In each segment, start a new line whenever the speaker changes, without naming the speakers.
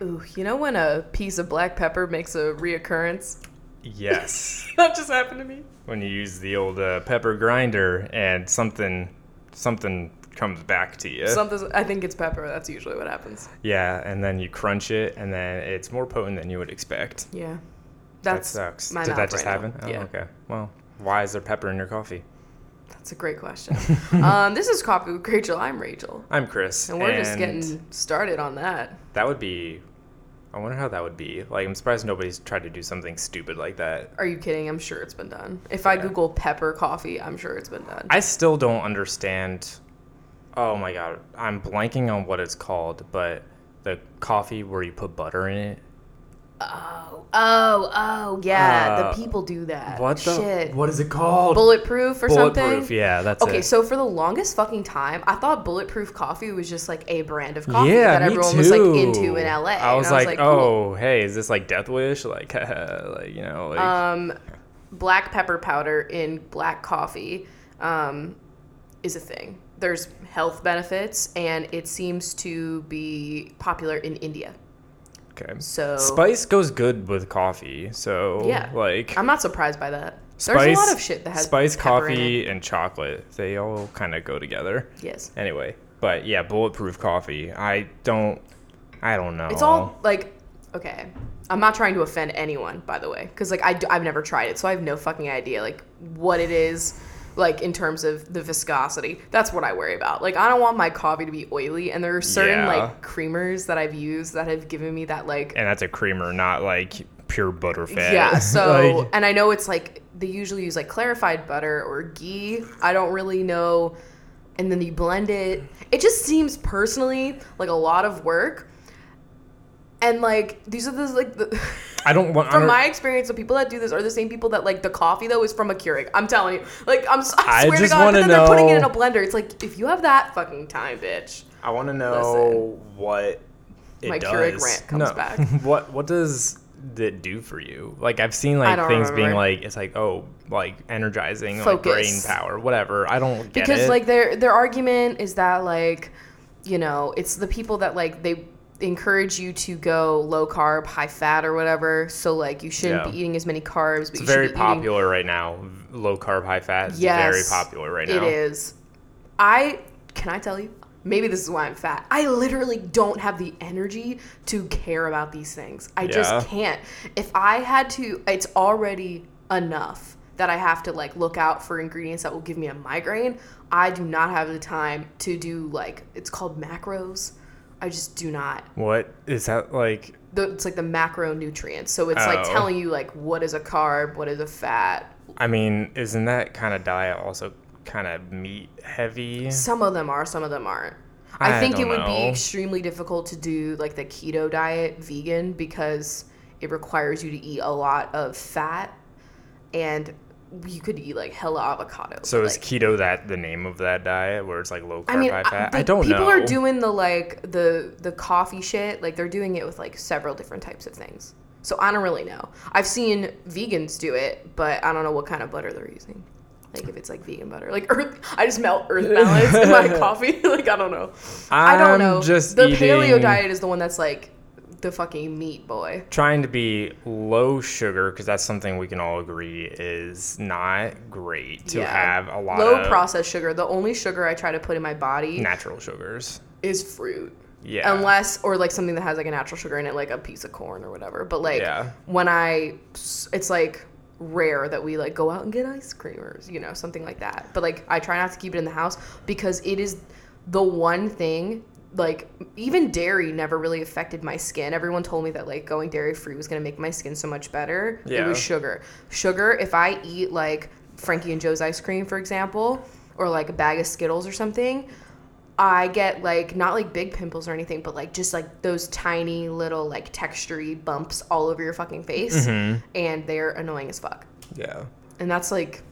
Ooh, you know when a piece of black pepper makes a reoccurrence?
Yes.
that just happened to me.
when you use the old uh, pepper grinder and something something comes back to you.
Something. I think it's pepper. That's usually what happens.
yeah, and then you crunch it, and then it's more potent than you would expect.
Yeah.
That sucks. Did that just
right
happen? Oh,
Yeah.
okay. Well, why is there pepper in your coffee?
That's a great question. um, this is Coffee with Rachel. I'm Rachel.
I'm Chris,
And we're just getting started on that.
That would be. I wonder how that would be. Like, I'm surprised nobody's tried to do something stupid like that.
Are you kidding? I'm sure it's been done. If I
Yeah.
Google pepper coffee, I'm sure it's been done.
I still don't understand. Oh my god, I'm blanking on what it's called, but the coffee where you put butter in it.
Oh, oh, oh, yeah.
Uh,
the people do that.
What the?
Shit.
What is it called?
Bulletproof or something?
Bulletproof. Yeah, that's
Okay,
it.
so for the longest fucking time, I thought bulletproof coffee was just like a brand of coffee
yeah,
that everyone
too.
was like into in LA.
I was,
and
like,
cool.
oh, hey, is this like Death Wish? Like, like you know, like
Um, black pepper powder in black coffee um, is a thing. There's health benefits, and it seems to be popular in India.
Okay.
So
Spice goes good with coffee, so
Yeah.
like
I'm not surprised by that.
spice,
There's a lot of shit that has
spice coffee and chocolate. They all kind of go together.
Yes,
Anyway, but yeah, bulletproof coffee. I don't, I don't know.
it's all like okay. I'm not trying to offend anyone, by the way, because like I have never tried it, so I have no fucking idea like what it is. Like in terms of the viscosity, that's what I worry about. Like I don't want my coffee to be oily, and there are certain
Yeah.
like creamers that I've used that have given me that like
and that's a creamer, not like pure butter fat.
Yeah, so
Like,
and I know it's like they usually use like clarified butter or ghee. I don't really know. And then you blend it. It just seems personally like a lot of work. And like these are the like the
I don't want. I
from
don't-
my experience, the people that do this are the same people that like the coffee though is from a Keurig. I'm telling you, like I'm s- I
I
swear to
just
God, but
wanna
then they're putting it in a blender. It's like if you have that fucking time, bitch.
I want to know what it
My
does.
Keurig rant comes
No.
back.
what what does it do for you? Like I've seen like
don't
things being like it's like oh like energizing like
Focus.
brain power whatever. I don't get
because
it.
like their their argument is that like you know it's the people that like they encourage you to go low carb high fat or whatever so like you shouldn't
Yeah.
be eating as many carbs but
it's very
be eating
popular right now. Low carb, high fat. It's very popular right now.
It is. i can i tell you maybe this is why i'm fat i literally don't have the energy to care about these things i
Yeah.
just can't if i had to it's already enough that i have to like look out for ingredients that will give me a migraine i do not have the time to do like it's called macros i just do not
What is that like?
the, it's like the macronutrients so it's like
Oh.
telling you like what is a carb what is a fat
I mean, isn't that kind of diet also kind of meat heavy?
Some of them are, some of them aren't. I,
I
think it would be extremely difficult to do like the keto diet vegan because it requires you to eat a lot of fat and you could eat like hella avocado.
So
but,
is
like,
keto that the name of that diet where it's like low carb,
I mean,
high
I,
fat?
the
I don't
people
know.
People are doing the like the the coffee shit. Like they're doing it with like several different types of things. So I don't really know. I've seen vegans do it, but I don't know what kind of butter they're using. Like if it's like vegan butter, like earth. I just melt earth balance in my coffee. like I don't know. I don't know.
Just
the paleo diet is the one that's like the fucking meat boy.
trying to be low sugar because that's something we can all agree is not great to
Yeah.
have a lot
Low
of
processed sugar. The only sugar I try to put in my body
natural sugars.
is fruit.
Yeah.
Unless or like something that has like a natural sugar in it, like a piece of corn or whatever. But like
Yeah.
when I, it's like rare that we like go out and get ice creamers, you know, something like that. But like I try not to keep it in the house because it is the one thing. Like even dairy never really affected my skin. Everyone told me that like going dairy free was gonna make my skin so much better. It was sugar. Sugar. If I eat like Frankie and Jo's ice cream, for example, or like a bag of Skittles or something, I get like not like big pimples or anything, but like just like those tiny little like textury bumps all over your fucking face,
Mm-hmm.
and they're annoying as fuck.
Yeah.
And that's like,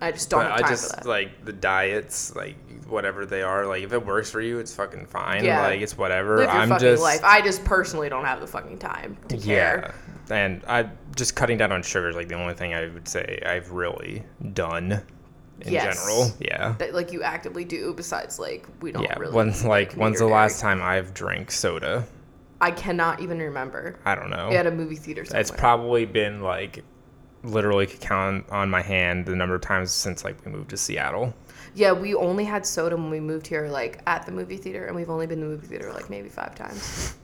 I just don't
But
have
I just
for that.
like the diets, like whatever they are. Like if it works for you, it's fucking fine.
Yeah.
Like it's whatever.
Live your
I'm
fucking
just
life. I just personally don't have the fucking time to care.
yeah. And I just cutting down on sugar is like the only thing I would say I've really done in
Yes.
general. Yeah.
That like you actively do. Besides, like we don't
Yeah.
really.
When's like
meat
when's the last time I've drank soda?
I cannot even remember.
I don't know.
At a movie theater somewhere.
It's probably been like literally could count on my hand the number of times since like we moved to Seattle.
yeah, we only had soda when we moved here, like at the movie theater, and we've only been to the movie theater like maybe five times.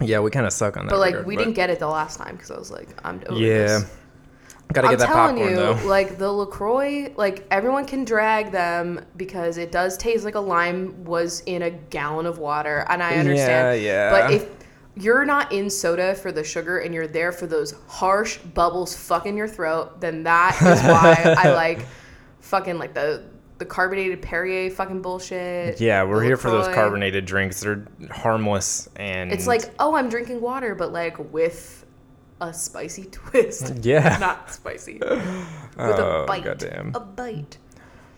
Yeah, we kind of suck on that.
But like
regard,
we didn't get it the last time because I was like, I'm over
Yeah.
this.
Gotta get I'm that
telling
popcorn
you,
though.
like the Lacroix, like everyone can drag them because it does taste like a lime was in a gallon of water, and I understand.
Yeah, yeah.
But if you're not in soda for the sugar and you're there for those harsh bubbles fucking your throat, then that is why I like fucking like the the carbonated Perrier fucking bullshit.
Yeah, we're here for those carbonated drinks. They're harmless and
It's like, oh, I'm drinking water, but like with a spicy twist.
Yeah.
Not spicy. With
Oh,
a bite.
goddamn.
A bite.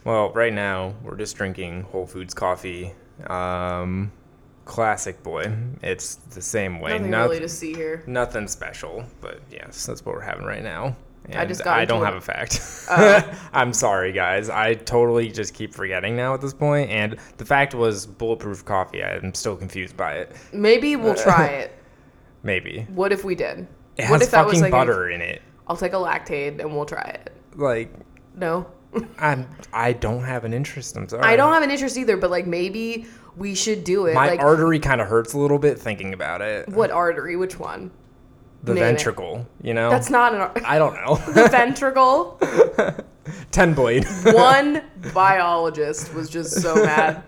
Well, right now we're just drinking Whole Foods coffee. Um, classic boy. It's the same way.
Nothing
Noth-
really to see here.
nothing special, but yes, that's what we're having right now.
I just got
I don't
a-
have a fact.
Oh.
I'm sorry, guys. I totally just keep forgetting now at this point. And the fact was bulletproof coffee. I'm still confused by it.
Maybe we'll try it.
Maybe
What if we did?
it
what
has
if that was
fucking
like a-
butter in it.
I'll take a lactate and we'll try it.
Like
No.
I'm. I don't have an interest. I'm sorry.
I don't have an interest either, but like maybe we should do it.
My
like
artery kind of hurts a little bit thinking about it.
what artery? Which one?
The
Name it.
ventricle. You know.
That's not an ar-
I don't know.
the ventricle.
Ten blade.
One biologist was just so mad.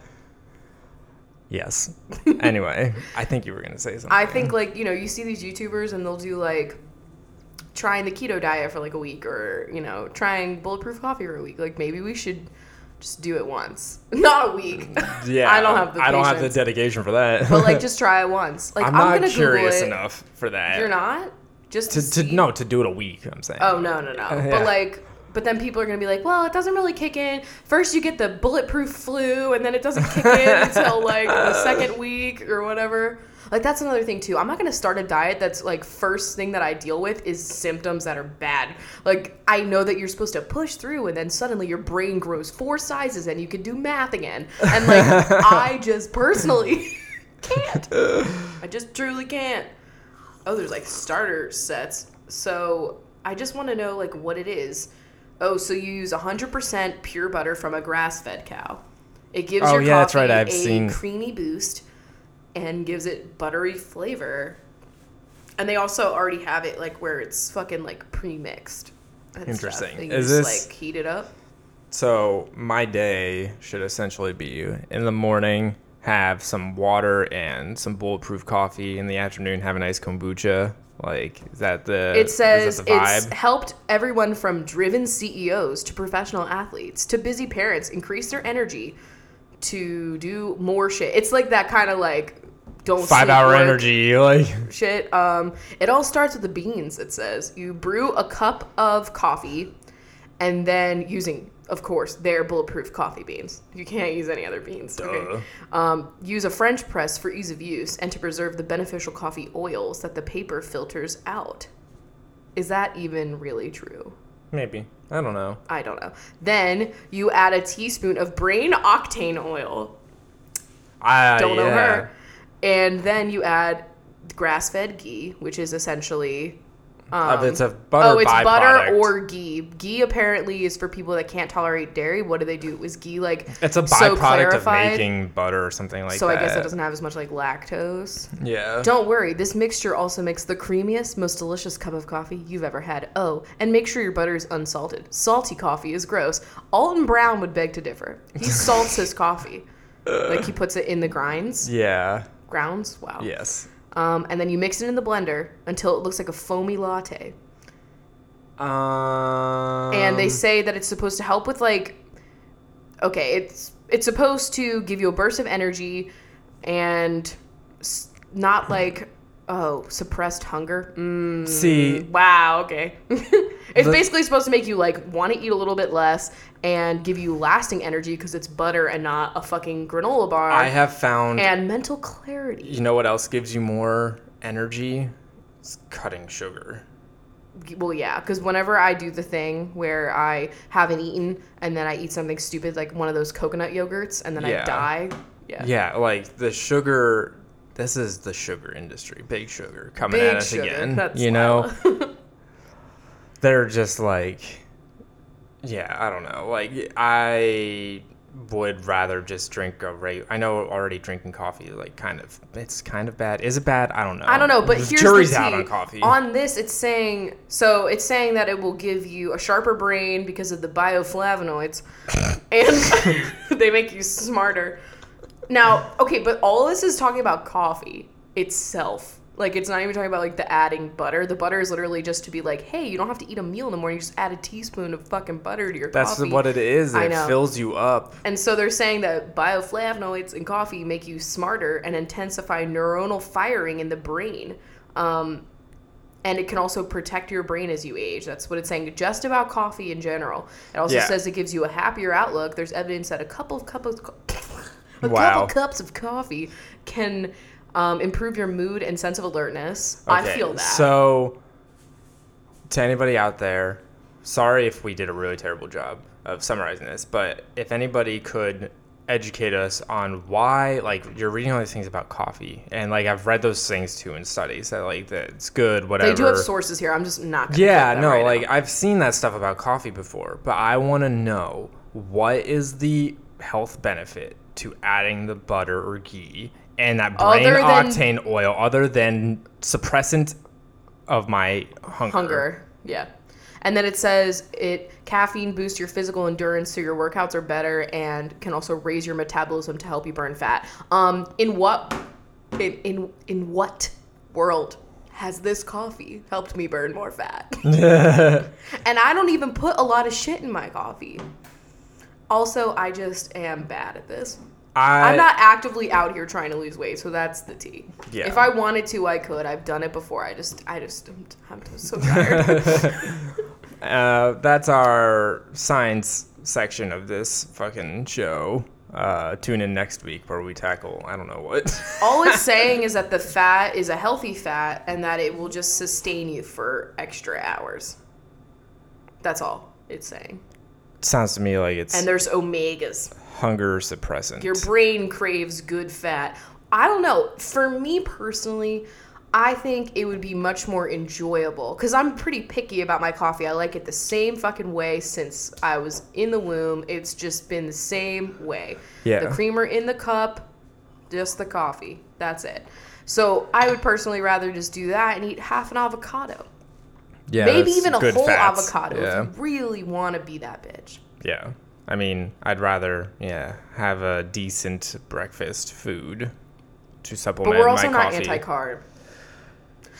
yes. Anyway, I think you were gonna say something.
I think like you know you see these YouTubers and they'll do like trying the keto diet for like a week or you know trying bulletproof coffee for a week. Like maybe we should just do it once, not a week.
Yeah.
I don't have the
I don't have the
patience.
dedication for that.
but like just try it once. Like
I'm
I'm,
not
gonna
curious
Google it.
enough for that.
You're not just to,
To, to
see?
no to do it a week. I'm saying.
Oh no no no.
Yeah.
But like. But then people are gonna be like, well, it doesn't really kick in. First, you get the bulletproof flu, and then it doesn't kick in until like the second week or whatever. Like that's another thing too. I'm not gonna start a diet that's like first thing that I deal with is symptoms that are bad. Like I know that you're supposed to push through, and then suddenly your brain grows four sizes, and you can do math again. And like I just personally can't. I just truly can't. Oh, there's like starter sets. So I just want to know like what it is. Oh, so you use 100% pure butter from a grass-fed cow. It gives
Oh,
your
yeah,
coffee
right,
a
seen-
creamy boost and gives it buttery flavor. And they also already have it like where it's fucking like pre-mixed. and stuff.
Interesting. Is
just
this-
like heat it up?
So my day should essentially be in the morning have some water and some bulletproof coffee. In the afternoon have a nice kombucha. Like is that the
it says
the
it's helped everyone from driven CEOs to professional athletes to busy parents increase their energy to do more shit. It's like that kind of like don't
five hour
work
energy. Like
shit. Um, it all starts with the beans. It says you brew a cup of coffee, and then using, of course, their bulletproof coffee beans. You can't use any other beans. Okay. Um, use a French press for ease of use and to preserve the beneficial coffee oils that the paper filters out. Is that even really true?
Maybe I don't know.
I don't know. Then you add a teaspoon of brain octane oil.
I
Don't know her. And then you add grass-fed ghee, which is essentially
Uh, it's a butter
oh, it's
byproduct.
butter or ghee. Ghee apparently is for people that can't tolerate dairy. What do they do? Is ghee like
it's a
so
byproduct of
clarified?
making butter or something like
so
that.
So I guess it doesn't have as much like lactose.
Yeah.
Don't worry, this mixture also makes the creamiest, most delicious cup of coffee you've ever had. Oh, and make sure your butter is unsalted. Salty coffee is gross. Alton Brown would beg to differ. He salts his coffee. Like he puts it in the grinds.
Yeah.
Grounds? Wow.
Yes.
Um, and then you mix it in the blender until it looks like a foamy latte.
Um.
and they say that it's supposed to help with like okay it's it's supposed to give you a burst of energy and s- not like oh suppressed hunger mm,
See-
wow okay it's
The-
basically supposed to make you like want to eat a little bit less and give you lasting energy because it's butter and not a fucking granola bar
I have found.
and mental clarity
you know what else gives you more energy? It's cutting sugar.
well yeah because whenever i do the thing where i haven't eaten and then i eat something stupid like one of those coconut yogurts and then
Yeah.
i die yeah
Yeah, like the sugar this is the sugar industry, big sugar coming at
Big
us
sugar.
again.
That's
you know, they're just like, yeah, I don't know. Like I would rather just drink a reg. I know already drinking coffee like kind of it's kind of bad. Is it bad? I don't know.
I don't know, but
The
here's
jury's
the tea.
out on coffee.
On this, it's saying so. It's saying that it will give you a sharper brain because of the bioflavonoids, and they make you smarter. Now, okay, but all this is talking about coffee itself. Like, it's not even talking about like the adding butter. The butter is literally just to be like, hey, you don't have to eat a meal in the morning. You just add a teaspoon of fucking butter to your
That's
coffee.
That's what it is.
I
It
know.
fills you up.
And so they're saying that bioflavonoids in coffee make you smarter and intensify neuronal firing in the brain. Um, and it can also protect your brain as you age. That's what it's saying just about coffee in general. It also
Yeah.
says it gives you a happier outlook. There's evidence that a couple of cup of a
Wow.
couple cups of coffee can um, improve your mood and sense of alertness. I feel that.
So, to anybody out there, sorry if we did a really terrible job of summarizing this, but if anybody could educate us on why, like, you're reading all these things about coffee, and like I've read those things too in studies that like that it's good, whatever.
they do have sources here. I'm just not. Gonna
Yeah, no,
right
like
now.
I've seen that stuff about coffee before, but I want to know what is the health benefit to adding the butter or ghee and that brain
than-
octane oil other than suppressant of my hunger.
hunger. Yeah. And then it says it caffeine boosts your physical endurance so your workouts are better and can also raise your metabolism to help you burn fat. Um in what in in, in what world has this coffee helped me burn more fat? and I don't even put a lot of shit in my coffee. Also, I just am bad at this.
I,
I'm not actively out here trying to lose weight, so that's the tea.
Yeah.
If I wanted to, I could. I've done it before. I just, I just, I'm, I'm so tired.
Uh, that's our science section of this fucking show. Uh, tune in next week where we tackle I don't know what.
All it's saying is that the fat is a healthy fat and that it will just sustain you for extra hours. That's all it's saying.
Sounds to me like it's
And there's omegas.
Hunger suppressant.
Your brain craves good fat. I don't know. For me personally, I think it would be much more enjoyable because I'm pretty picky about my coffee. I like it the same fucking way since I was in the womb. It's just been the same way.
Yeah.
The creamer in the cup, just the coffee. That's it. So I would personally rather just do that and eat half an avocado.
yeah,
Maybe even a whole
fats.
avocado
Yeah.
if you really want to be that bitch.
Yeah. I mean, I'd rather, yeah, have a decent breakfast food to supplement
But we're also
my
not
coffee.
anti-carb.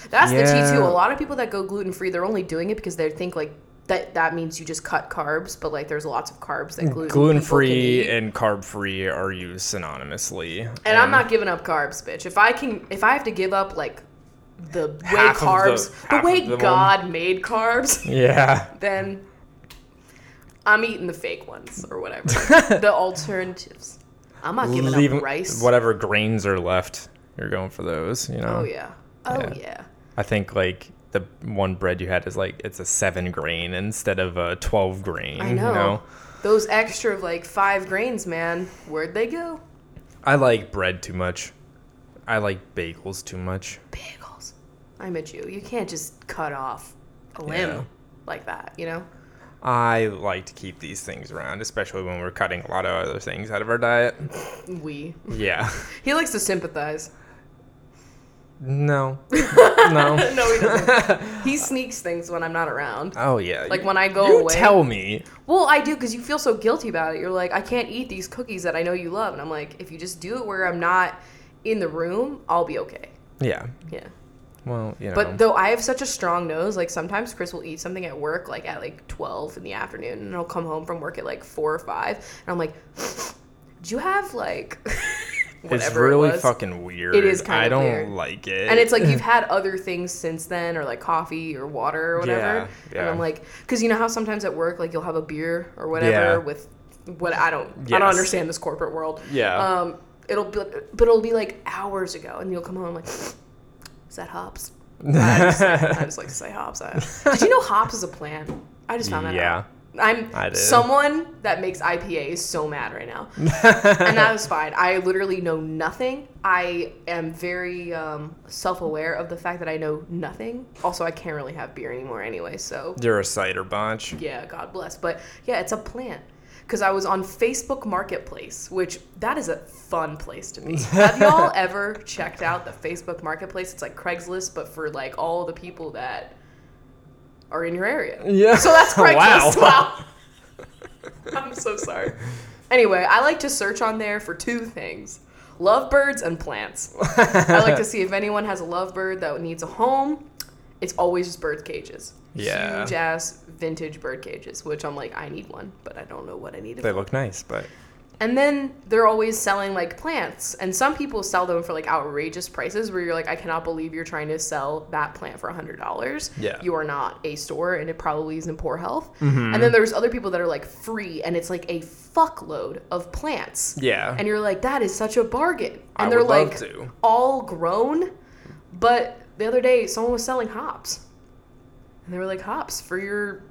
That's the tea too. A lot of people that go gluten free, they're only doing it because they think like that that means you just cut carbs, but like there's lots of carbs that gluten
gluten free and carb free are used synonymously.
And I'm not giving up carbs, bitch. If I can, if I have to give up like the way
Half of the-
carbs, the, way
of the one.
God made carbs,
Yeah.
then I'm eating the fake ones or whatever, the alternatives. I'm not giving
Leaving
up rice.
whatever grains are left, you're going for those, you know?
Oh yeah. Oh
Yeah.
yeah.
I think like the one bread you had is like it's a seven grain instead of a twelve grain.
I know.
You know?
Those extra of like five grains, man. Where'd they go?
I like bread too much. I like bagels too much.
Bagels. I'm a Jew. You can't just cut off a limb
Yeah.
like that, you know?
I like to keep these things around, especially when we're cutting a lot of other things out of our diet.
We.
Yeah.
He likes to sympathize.
No. no.
no, he doesn't. he sneaks things when I'm not around.
Oh yeah.
Like when I go
you
away.
tell me.
Well, I do because you feel so guilty about it. You're like, I can't eat these cookies that I know you love. And I'm like, if you just do it where I'm not in the room, I'll be okay.
Yeah.
Yeah.
Well, you know.
But though I have such a strong nose, like sometimes Chris will eat something at work, like at like 12 in the afternoon, and I'll come home from work at like 4 or 5. And I'm like, do you have like
it's really
it
fucking weird.
It is kind
I
of
don't
weird.
like it.
and it's like you've had other things since then, or like coffee or water or whatever.
Yeah,
And. I'm like, because you know how sometimes at work, like you'll have a beer or whatever
Yeah.
with what I don't, I don't understand this corporate world.
Yeah.
Um, it'll be, but it'll be like hours ago, and you'll come home like, is that hops? I just, I just like to say hops. I, did you know hops is a plant? I just found that out.
Yeah.
out. I'm someone that makes IPA is so mad right now. and that was fine. I literally know nothing. I am very um, self aware of the fact that I know nothing. Also, I can't really have beer anymore anyway, so
You're a cider bunch.
yeah, God bless. But yeah, it's a plant. Because I was on Facebook Marketplace, which that is a fun place to be. Have y'all ever checked out the Facebook Marketplace? It's like Craigslist, but for like all the people that are in your area.
Yeah.
So that's Craigslist.
Wow.
wow. I'm so sorry. Anyway, I like to search on there for two things lovebirds and plants. I like to see if anyone has a lovebird that needs a home. It's always just bird cages.
Yeah.
Huge ass vintage bird cages, which I'm like, I need one, but I don't know what I need
They look nice, but
And then they're always selling like plants, and some people sell them for like outrageous prices where you're like, I cannot believe you're trying to sell that plant for a hundred dollars.
Yeah. Mm-hmm.
you are not a store, and it probably is in poor health. And then there's other people that are like free, and it's like a fuckload of plants.
yeah.
And you're like, that is such a bargain. And
I
they're like all grown, but the other day someone was selling hops, and they were like hops for your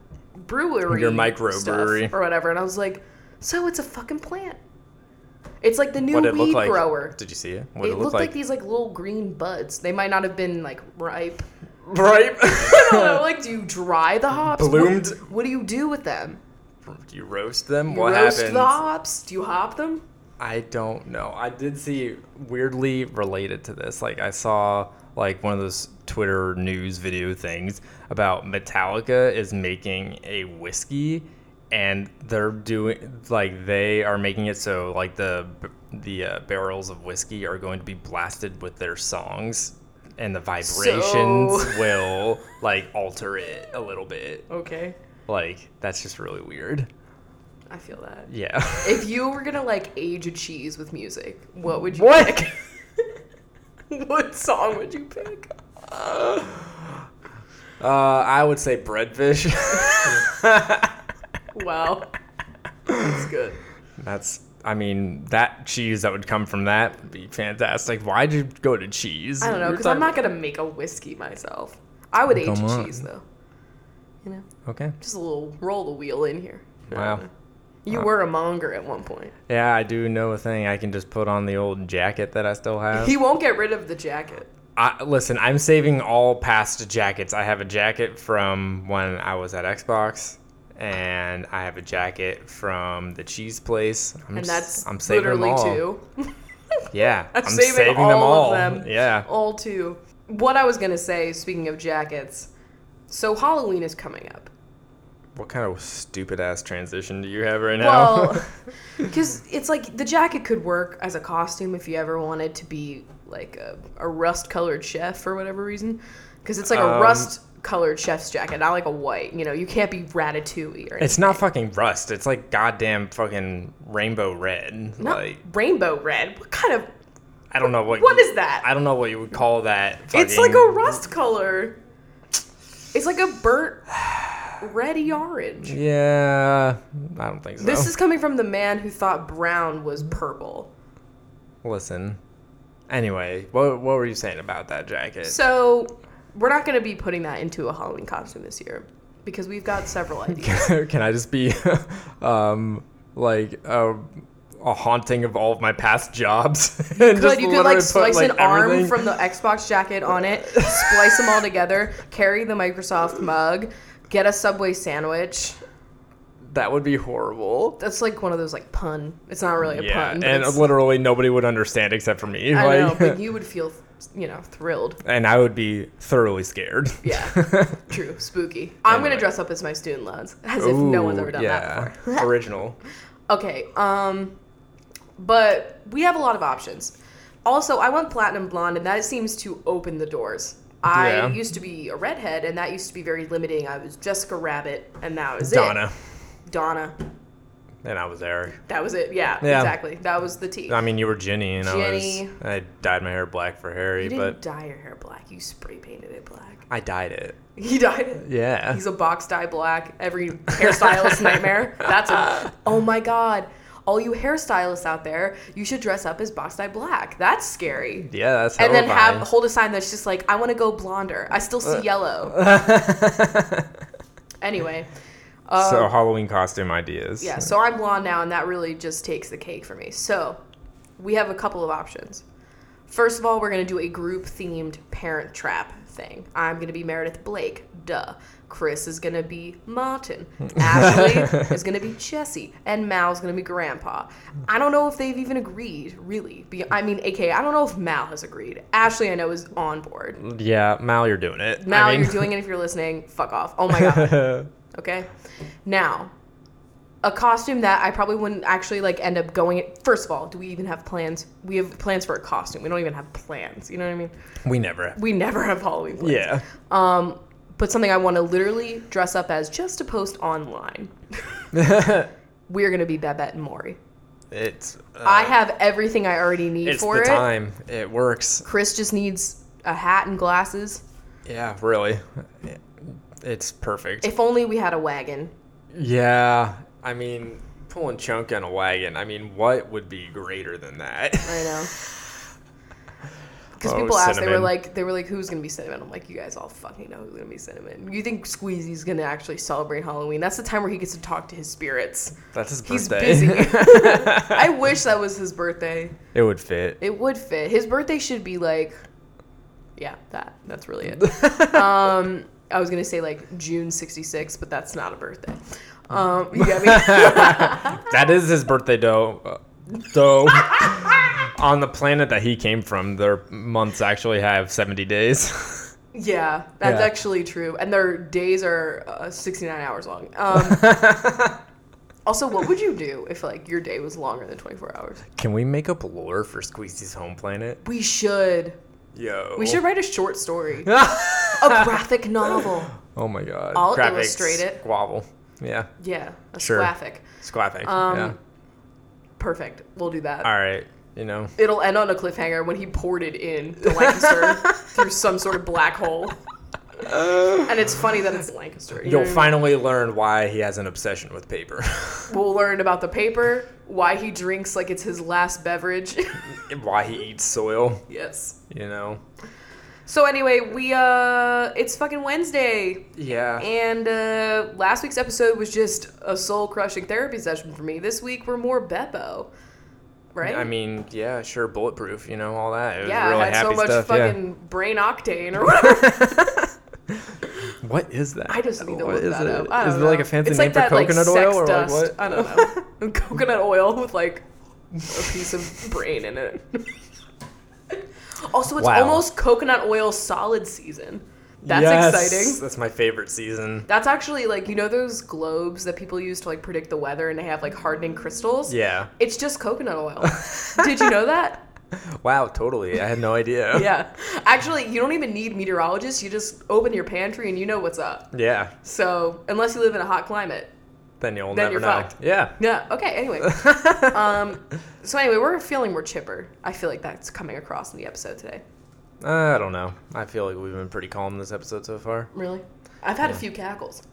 brewery,
Your microbrewery.
or whatever. And I was like, so it's a fucking plant. It's like the new
it
weed
like?
grower.
Did you see it? What
It,
it, look
looked like?
like?
these like little green buds. They might not have been like ripe.
right.
I don't know, like, do you dry the hops? What-
Bloomed?
What, do you do with them?
Do you roast them?
You
what
roast
happens?
the hops? Do you hop them?
I don't know. I did see weirdly related to this. Like I saw like one of those Twitter news video things about Metallica is making a whiskey and they're doing like they are making it so like the the uh, barrels of whiskey are going to be blasted with their songs and the vibrations
So-
will like alter it a little bit.
Okay,
Like that's just really weird.
I feel that.
Yeah.
If you were gonna like age a cheese with music, what would you
What?
what song would you pick?
Uh, I would say breadfish.
Wow, that's good.
That's, I mean, that cheese that would come from that would be fantastic. Why'd you go to cheese?
I don't know because I'm not gonna make a whiskey myself. I would age
Come
a
on.
cheese though. You know,
Okay.
just a little roll the wheel in here.
Wow.
You
Wow.
were a monger at one point.
Yeah, I do know a thing. I can just put on the old jacket that I still have.
He won't get rid of the jacket.
I, listen, I'm saving all past jackets. I have a jacket from when I was at Xbox, and I have a jacket from the cheese place. I'm
And that's
I'm saving
literally
them all.
two.
Yeah,
I'm
I'm
saving
saving, them
all of
all.
them.
Yeah.
All two. What I was gonna say, speaking of jackets, so Halloween is coming up.
What kind of stupid ass transition do you have right now?
Well, because it's like the jacket could work as a costume if you ever wanted to be like a, a rust colored chef for whatever reason. Because it's like a
Um,
rust colored chef's jacket, not like a white. You know, you can't be ratatouille or
it's not fucking rust. It's like goddamn fucking rainbow red.
not
like
rainbow red. What kind of?
I don't know what.
What
you-
is that?
I don't know what you would call that.
It's like a rust color. It's like a burnt reddy orange.
Yeah, I don't think so.
This is coming from the man who thought brown was purple.
Listen. Anyway, what what were you saying about that jacket?
So we're not going to be putting that into a Halloween costume this year because we've got several ideas.
Can I just be, um, like a, a haunting of all of my past jobs? and
Could you could like splice
put,
an arm
everything-
from the Xbox jacket on it, splice them all together, carry the Microsoft mug, get a Subway sandwich.
That would be horrible.
That's like one of those like pun. It's not really a
Yeah,
pun.
and literally nobody would understand except for me.
I know, but you would feel, you know, thrilled.
and I would be thoroughly scared.
Yeah, true, spooky. I'm gonna dress up as my student loans, as if no one's ever done that before.
Original.
Okay, um, but we have a lot of options. Also, I want platinum blonde, and that seems to open the doors. I
Yeah.
used to be a redhead, and that used to be very limiting. I was Jessica Rabbit, and that was
Donna.
it. Donna. Donna.
And I was Eric.
That was it. Yeah,
Yeah.
exactly. That was the T.
I mean, you were Ginny, and
Ginny.
I was. I dyed my hair black for Harry,
you didn't
but
dye your hair black. You spray painted it black.
I dyed it.
He dyed it.
Yeah.
He's a box dye black. Every hairstylist nightmare. That's a. Oh my god. All you hairstylists out there, you should dress up as box dye black. That's scary.
yeah, that's
and then have hold a sign that's just like I want to go blonder. I still
Uh.
see yellow. anyway,
so Halloween costume ideas.
Yeah, so I'm blonde now, and that really just takes the cake for me. So we have a couple of options. First of all, we're gonna do a group themed parent trap thing. I'm gonna be Meredith Blake, duh. Chris is gonna be Martin. Ashley is gonna be Chessy, and Mal's gonna be Grandpa. I don't know if they've even agreed, really. Be- I mean, aka, I don't know if Mal has agreed. Ashley, I know, is on board.
Yeah, Mal, you're doing it.
Mal,
I mean-
you're doing it if you're listening. Fuck off. Oh my god. Okay. Now, a costume that I probably wouldn't actually like end up going. At. First of all, do we even have plans? We have plans for a costume. We don't even have plans. You know what I mean?
we never.
We never have Halloween plans.
Yeah.
Um, but something I want to literally dress up as just to post online. We're gonna be Babette and Maury.
It's. Uh,
I have everything I already need
It's
for
the
it.
time. It works.
Chris just needs a hat and glasses.
Yeah, really. It's perfect.
If only we had a wagon.
yeah, I mean, pulling chunk on a wagon. I mean, what would be greater than that?
I know. Because
Oh,
people asked, they were like, they were like, who's gonna be cinnamon? I'm like, you guys all fucking know who's gonna be cinnamon. You think Squeezy's gonna actually celebrate Halloween? That's the time where he gets to talk to his spirits.
That's his
He's
birthday.
busy. I wish that was his birthday.
it would fit.
It would fit. His birthday should be like, yeah, that. That's really it. um, I was gonna say like June '66, but that's not a birthday. Um, you get me?
That is his birthday, though. Uh, Though on the planet that he came from, their months actually have 70 days.
Yeah, that's
Yeah.
actually true. And their days are uh, 69 hours long. Um, also, what would you do if like your day was longer than 24 hours?
Can we make up lore for Squeezy's home planet?
We should.
Yo.
We should write a short story, a graphic novel.
Oh my god.
I'll
Graphics,
illustrate it.
Squabble. Yeah.
Yeah, a
Sure.
graphic.
Squaphic.
Um,
yeah.
Perfect. We'll do that.
All right. You know.
It'll end on a cliffhanger when he ported in to Lancaster through some sort of black hole. and it's funny that it's Lancaster. You
you'll
what I mean?
finally learn why he has an obsession with paper.
We'll learn about the paper, why he drinks like it's his last beverage.
why he eats soil.
yes.
You know.
So anyway, we uh it's fucking Wednesday.
Yeah.
And uh last week's episode was just a soul crushing therapy session for me. This week we're more Beppo. Right?
I mean, yeah, sure, bulletproof. You know all that. It was
yeah,
really
I had so much
stuff.
fucking brain octane or whatever.
What is that?
I just need to
What
look
is
that
it?
up.
Is it like a fancy
it's
name
like
for
that, like,
coconut
sex
oil or
dust.
like what?
I don't know. coconut oil with like a piece of brain in it. also, it's
Wow.
almost coconut oil solid season. That's
Yes,
exciting.
That's my favorite season.
That's actually like you know those globes that people use to like predict the weather and they have like hardening crystals.
Yeah.
It's just coconut oil. Did you know that?
Wow, totally. I had no idea.
Yeah. Actually, you don't even need meteorologists. You just open your pantry and you know what's up.
Yeah.
So, unless you live in a hot climate,
Then you'll
Then
never
you're
know.
fucked.
Yeah.
Yeah. Okay. Anyway. um. So anyway, we're feeling more chipper. I feel like that's coming across in the episode today.
I don't know. I feel like we've been pretty calm this episode so far.
Really? I've had a few cackles.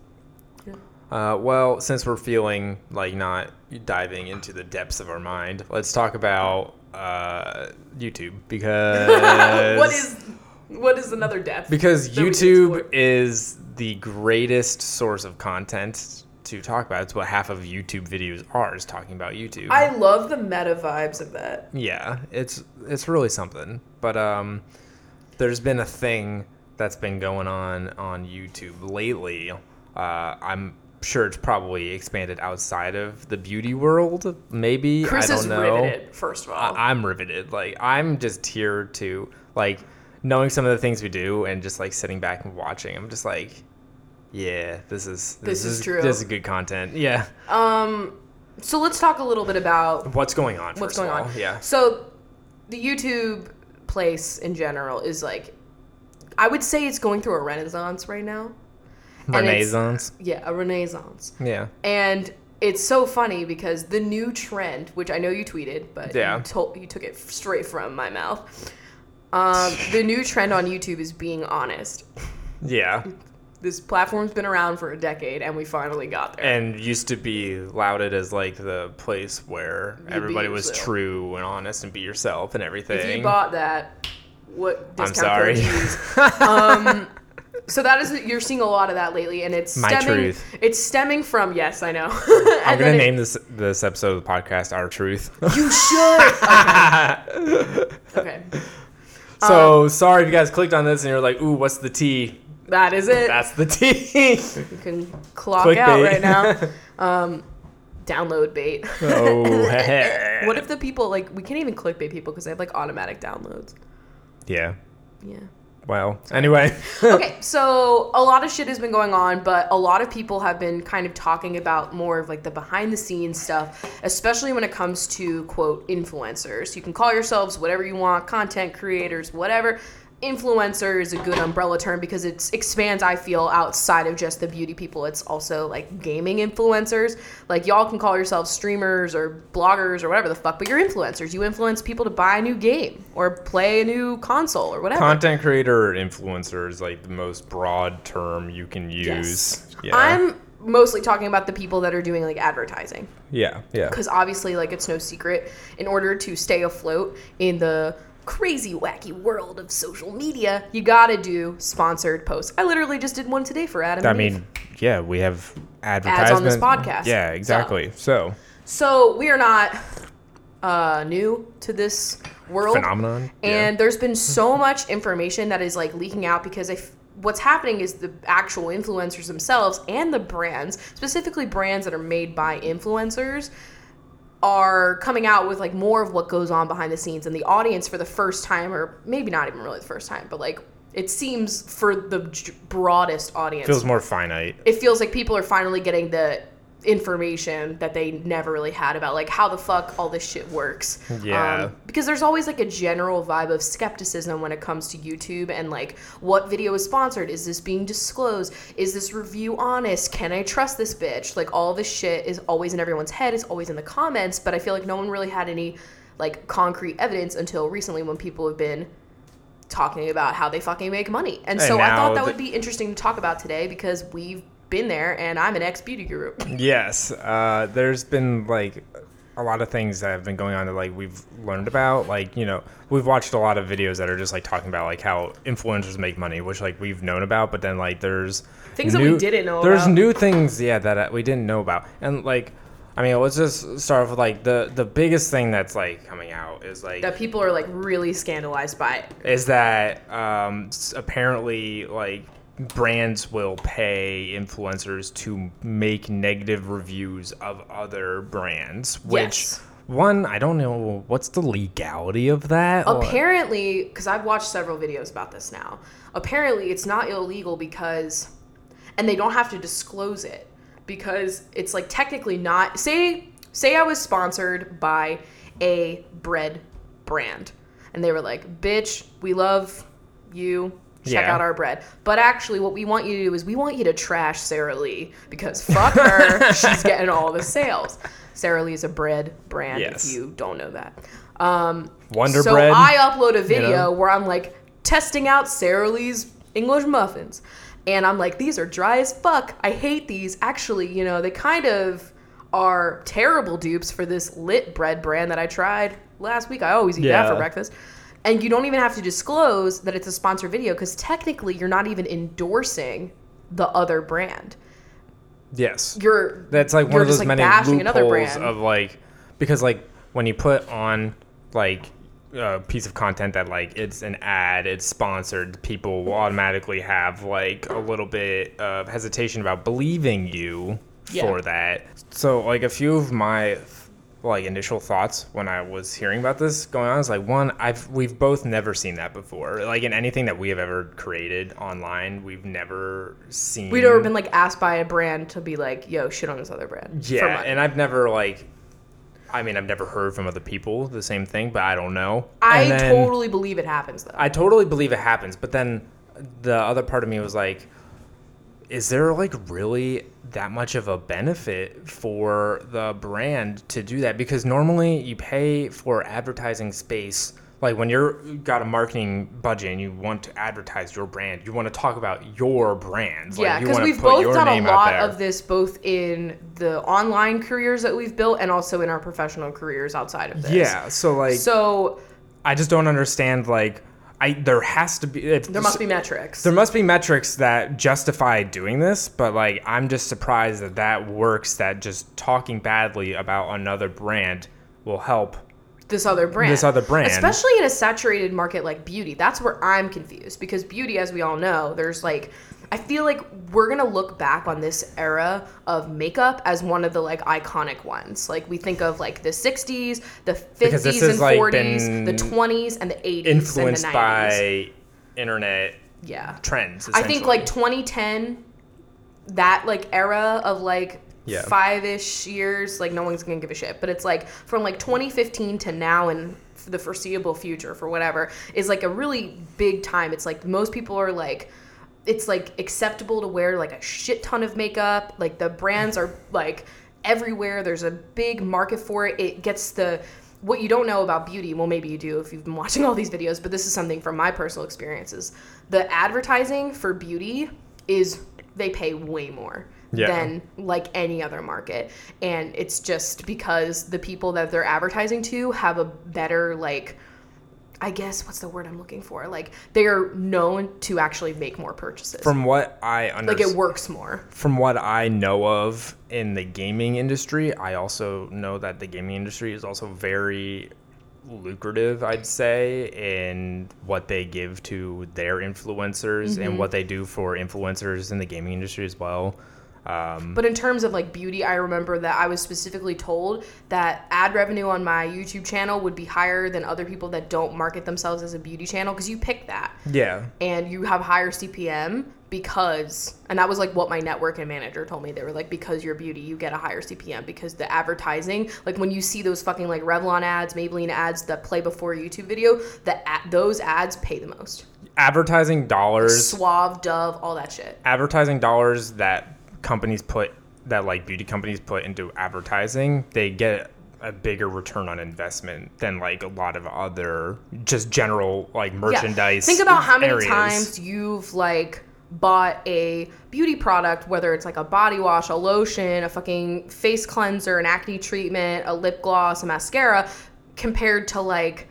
Uh, well, since we're feeling like not diving into the depths of our mind, let's talk about uh, YouTube because
what is what is another depth?
because
that we can
YouTube is the greatest source of content to talk about. It's what half of YouTube videos are is talking about YouTube.
I love the meta vibes of that.
yeah, it's it's really something. But um, there's been a thing that's been going on on YouTube lately. Uh, I'm sure it's probably expanded outside of the beauty world. Maybe
Chris
I don't
is
know.
riveted. First of all,
I- I'm riveted. Like I'm just here to like knowing some of the things we do and just like sitting back and watching. I'm just like, yeah, this is
This is true.
This is good content. Yeah.
um, so let's talk a little bit about
What's going on?
what's going on.
Yeah.
So, the YouTube place in general is like, I would say it's going through a renaissance right now.
Renaissance.
Yeah, a renaissance.
Yeah.
And it's so funny because the new trend, which I know you tweeted, but
Yeah.
you, told, you took it straight from my mouth. Um, the new trend on YouTube is being honest.
Yeah.
This platform's been around for a decade, and we finally got there.
And used to be lauded as like the place where
be
everybody was true and honest and be yourself and everything.
if you bought that, what
I'm sorry.
code to use? um, so that is you're seeing a lot of that lately, and it's
My
stemming.
truth.
It's stemming from yes, I know.
I'm gonna
then it-
name this this episode of the podcast "Our Truth."
You should. Okay. okay.
so sorry if you guys clicked on this and you're like, "Ooh, what's the T?"
That is it.
That's the T.
you can clock out
Clickbait.
right now. Um, download bait.
oh, heck.
what if the people like we can't even clickbait people because they have like automatic downloads?
yeah.
Yeah.
Well, anyway.
okay, so a lot of shit has been going on, but a lot of people have been kind of talking about more of like the behind the scenes stuff, especially when it comes to quote influencers. You can call yourselves whatever you want, content creators, whatever. Influencer is a good umbrella term because it expands, I feel, outside of just the beauty people. It's also like gaming influencers. Like y'all can call yourselves streamers or bloggers or whatever the fuck, but you're influencers. You influence people to buy a new game or play a new console or whatever.
Content creator or influencer is like the most broad term you can use.
Yes.
Yeah.
I'm mostly talking about the people that are doing like advertising
yeah. Yeah.
because obviously like it's no secret in order to stay afloat in the crazy wacky world of social media you gotta do sponsored posts i literally just did one today for adam
I
and Eve.
mean, yeah, we have advertisement
on this podcast.
Yeah, exactly. So,
so we are not uh new to this world
phenomenon.
and there's been so much information that is like leaking out because if what's happening is the actual influencers themselves and the brands specifically brands that are made by influencers are coming out with like more of what goes on behind the scenes and the audience for the first time or maybe not even really the first time but like it seems for the broadest audience
feels more finite.
it feels like people are finally getting the information that they never really had about like how the fuck all this shit works.
Yeah.
Um, because there's always like a general vibe of skepticism when it comes to YouTube and like what video is sponsored? Is this being disclosed? Is this review honest? Can I trust this bitch? Like all this shit is always in everyone's head, it's always in the comments, but I feel like no one really had any like concrete evidence until recently when people have been talking about how they fucking make money. And,
And
so I thought that
the-
would be interesting to talk about today because we've been there and I'm an ex beauty guru.
Yes, uh, there's been like a lot of things that have been going on that like we've learned about. Like you know, we've watched a lot of videos that are just like talking about like how influencers make money, which like we've known about. But then like there's
Things that we didn't know
There's
about.
new things, yeah, that uh, we didn't know about, and like. I mean, let's just start off with like the the biggest thing that's like coming out is like
that people are like really scandalized by it.
is that um, apparently like brands will pay influencers to make negative reviews of other brands which
Yes.
one i don't know what's the legality of that
Apparently, because I've watched several videos about this now, apparently it's not illegal because, and they don't have to disclose it because it's like technically not. Say, say I was sponsored by a bread brand, and they were like, "Bitch, we love you." Check
Yeah.
out our bread. But actually, what we want you to do is we want you to trash Sara Lee because fuck her. she's getting all the sales. Sara Lee is a bread brand
Yes.
if you don't know that. Um,
Wonder
so
Bread,
I upload a video
know?
where I'm like testing out Sara Lee's English muffins. And I'm like, these are dry as fuck. I hate these. Actually, you know, they kind of are terrible dupes for this lit bread brand that I tried last week. I always eat that for breakfast. And you don't even have to disclose that it's a sponsored video because technically you're not even endorsing the other brand.
yes
You're
that's like one of those
like,
many loopholes of like because like when you put on like a piece of content that like it's an ad it's sponsored people will automatically have like a little bit of hesitation about believing you
Yeah.
for that so like a few of my like initial thoughts when I was hearing about this going on is like one I've we've both never seen that before like in anything that we have ever created online we've never seen
We've ever been like asked by a brand to be like, "Yo, shit on this other brand."
yeah, and I've never like, I mean, I've never heard from other people the same thing, but I don't know.
I
then-
totally believe it happens though.
I totally believe it happens, but then the other part of me was like, is there like really that much of a benefit for the brand to do that? Because normally you pay for advertising space. Like when you're got a marketing budget and you want to advertise your brand, you want to talk about your brand. Like,
yeah, because we've both done a lot of this, both in the online careers that we've built and also in our professional careers outside of this.
Yeah, so like
So
I just don't understand like I there has to be.
There must be metrics.
There must be metrics that justify doing this, but like I'm just surprised that that works. That just talking badly about another brand will help.
this other brand.
This other brand.
Especially in a saturated market like beauty. That's where I'm confused because beauty, as we all know, there's like, I feel like we're gonna look back on this era of makeup as one of the like iconic ones. Like we think of like the 60s, the 50s
this
and
like,
40s, the 20s, and the 80s
Influenced
and the 90s.
by internet
yeah.
trends.
I think like 2010, that like era of like
Yeah.
five ish years, like no one's gonna give a shit. But it's like from like 2015 to now and the foreseeable future for whatever is like a really big time. It's like most people are like. It's like acceptable to wear like a shit ton of makeup. Like the brands are like everywhere. There's a big market for it. It gets the what you don't know about beauty. Well, maybe you do if you've been watching all these videos, but this is something from my personal experiences. The advertising for beauty is they pay way more
Yeah.
than like any other market. And it's just because the people that they're advertising to have a better like I guess what's the word I'm looking for? Like they are known to actually make more purchases.
from what I understand, like
it works more.
from what I know of in the gaming industry, I also know that the gaming industry is also very lucrative, I'd say, in what they give to their influencers
Mm-hmm.
and what they do for influencers in the gaming industry as well. Um,
But in terms of like beauty, I remember that I was specifically told that ad revenue on my YouTube channel would be higher than other people that don't market themselves as a beauty channel because you pick that
yeah,
and you have higher CPM because, and that was like what my network and manager told me. They were like, because you're beauty, you get a higher CPM because the advertising, like when you see those fucking like Revlon ads, Maybelline ads that play before a YouTube video, the a- those ads pay the most.
advertising dollars
Suave, Dove, all that shit.
advertising dollars that companies put that like beauty companies put into advertising they get a bigger return on investment than like a lot of other just general like merchandise
Think about how many
areas.
times you've like bought a beauty product, whether it's like a body wash, a lotion, a fucking face cleanser, an acne treatment, a lip gloss, a mascara, compared to like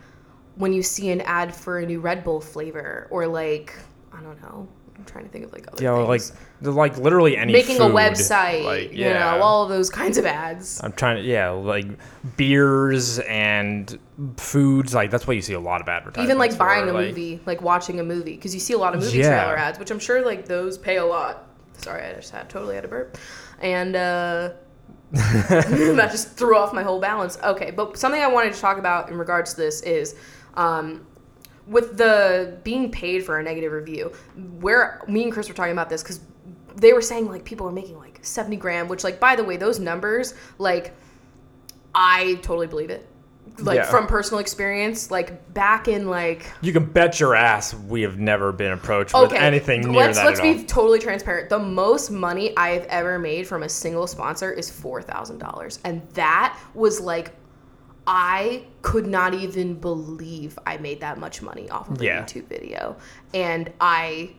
when you see an ad for a new Red Bull flavor or like I don't know. I'm trying to think of like other
know like
things.
like literally any
making a website,
like
you know, all of those kinds of ads.
i'm trying to yeah like beers and foods like that's what you see a lot of advertising
Even like buying a movie, like watching a movie, because you see a lot of movie
Yeah.
trailer ads, which I'm sure like those pay a lot. Sorry, I just had totally had a burp, and uh, that just threw off my whole balance. Okay, but something I wanted to talk about in regards to this is. Um, with the being paid for a negative review, where me and Chris were talking about this because they were saying like people are making like 70 grand, which like by the way, those numbers, like I totally believe it. Like
Yeah.
from personal experience, like back in like
you can bet your ass we have never been approached with anything near
let's
that
let's be
all.
totally transparent. The most money I have ever made from a single sponsor is four thousand dollars, and that was like I could not even believe I made that much money off of a
Yeah.
YouTube video, and I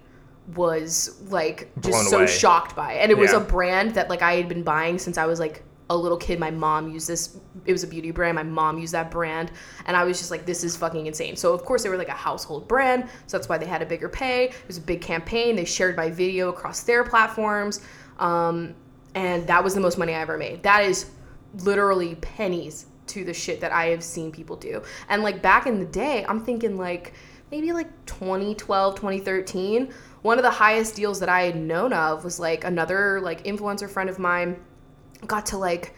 was like just
Blown
so
away.
shocked by it. And it was a brand that like I had been buying since I was like a little kid. My mom used this. It was a beauty brand. My mom used that brand, and I was just like, this is fucking insane. So of course they were like a household brand, so that's why they had a bigger pay. It was a big campaign. They shared my video across their platforms, um, and that was the most money I ever made. That is literally pennies to the shit that I have seen people do. And like back in the day, I'm thinking like maybe like 2012, 2013, one of the highest deals that I had known of was like another like influencer friend of mine got to like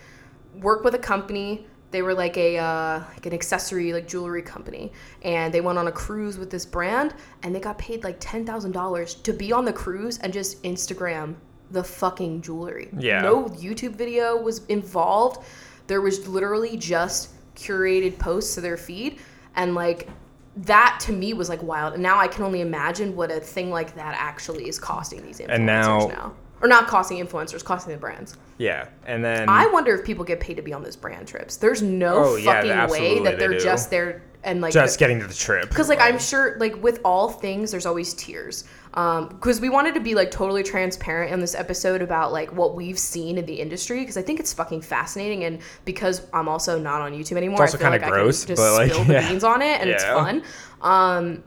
work with a company they were like a uh, like an accessory like jewelry company and they went on a cruise with this brand and they got paid like $10,000 to be on the cruise and just Instagram the fucking jewelry.
Yeah.
No YouTube video was involved. There was literally just curated posts to their feed and like that to me was like wild. And now I can only imagine what a thing like that actually is costing these influencers
And now-
now. Or not costing influencers, costing the brands.
Yeah, and then
I wonder if people get paid to be on those brand trips. There's no
Oh, yeah,
fucking way that
they
they're just there and like
just getting to the trip.
because like I'm sure like with all things there's always tiers. Um because we wanted to be like totally transparent in this episode about like what we've seen in the industry because I think it's fucking fascinating and because I'm also not on YouTube anymore
It's also
I feel
kinda
like
gross,
I can just
but, like,
spill the beans on it and it's fun. Um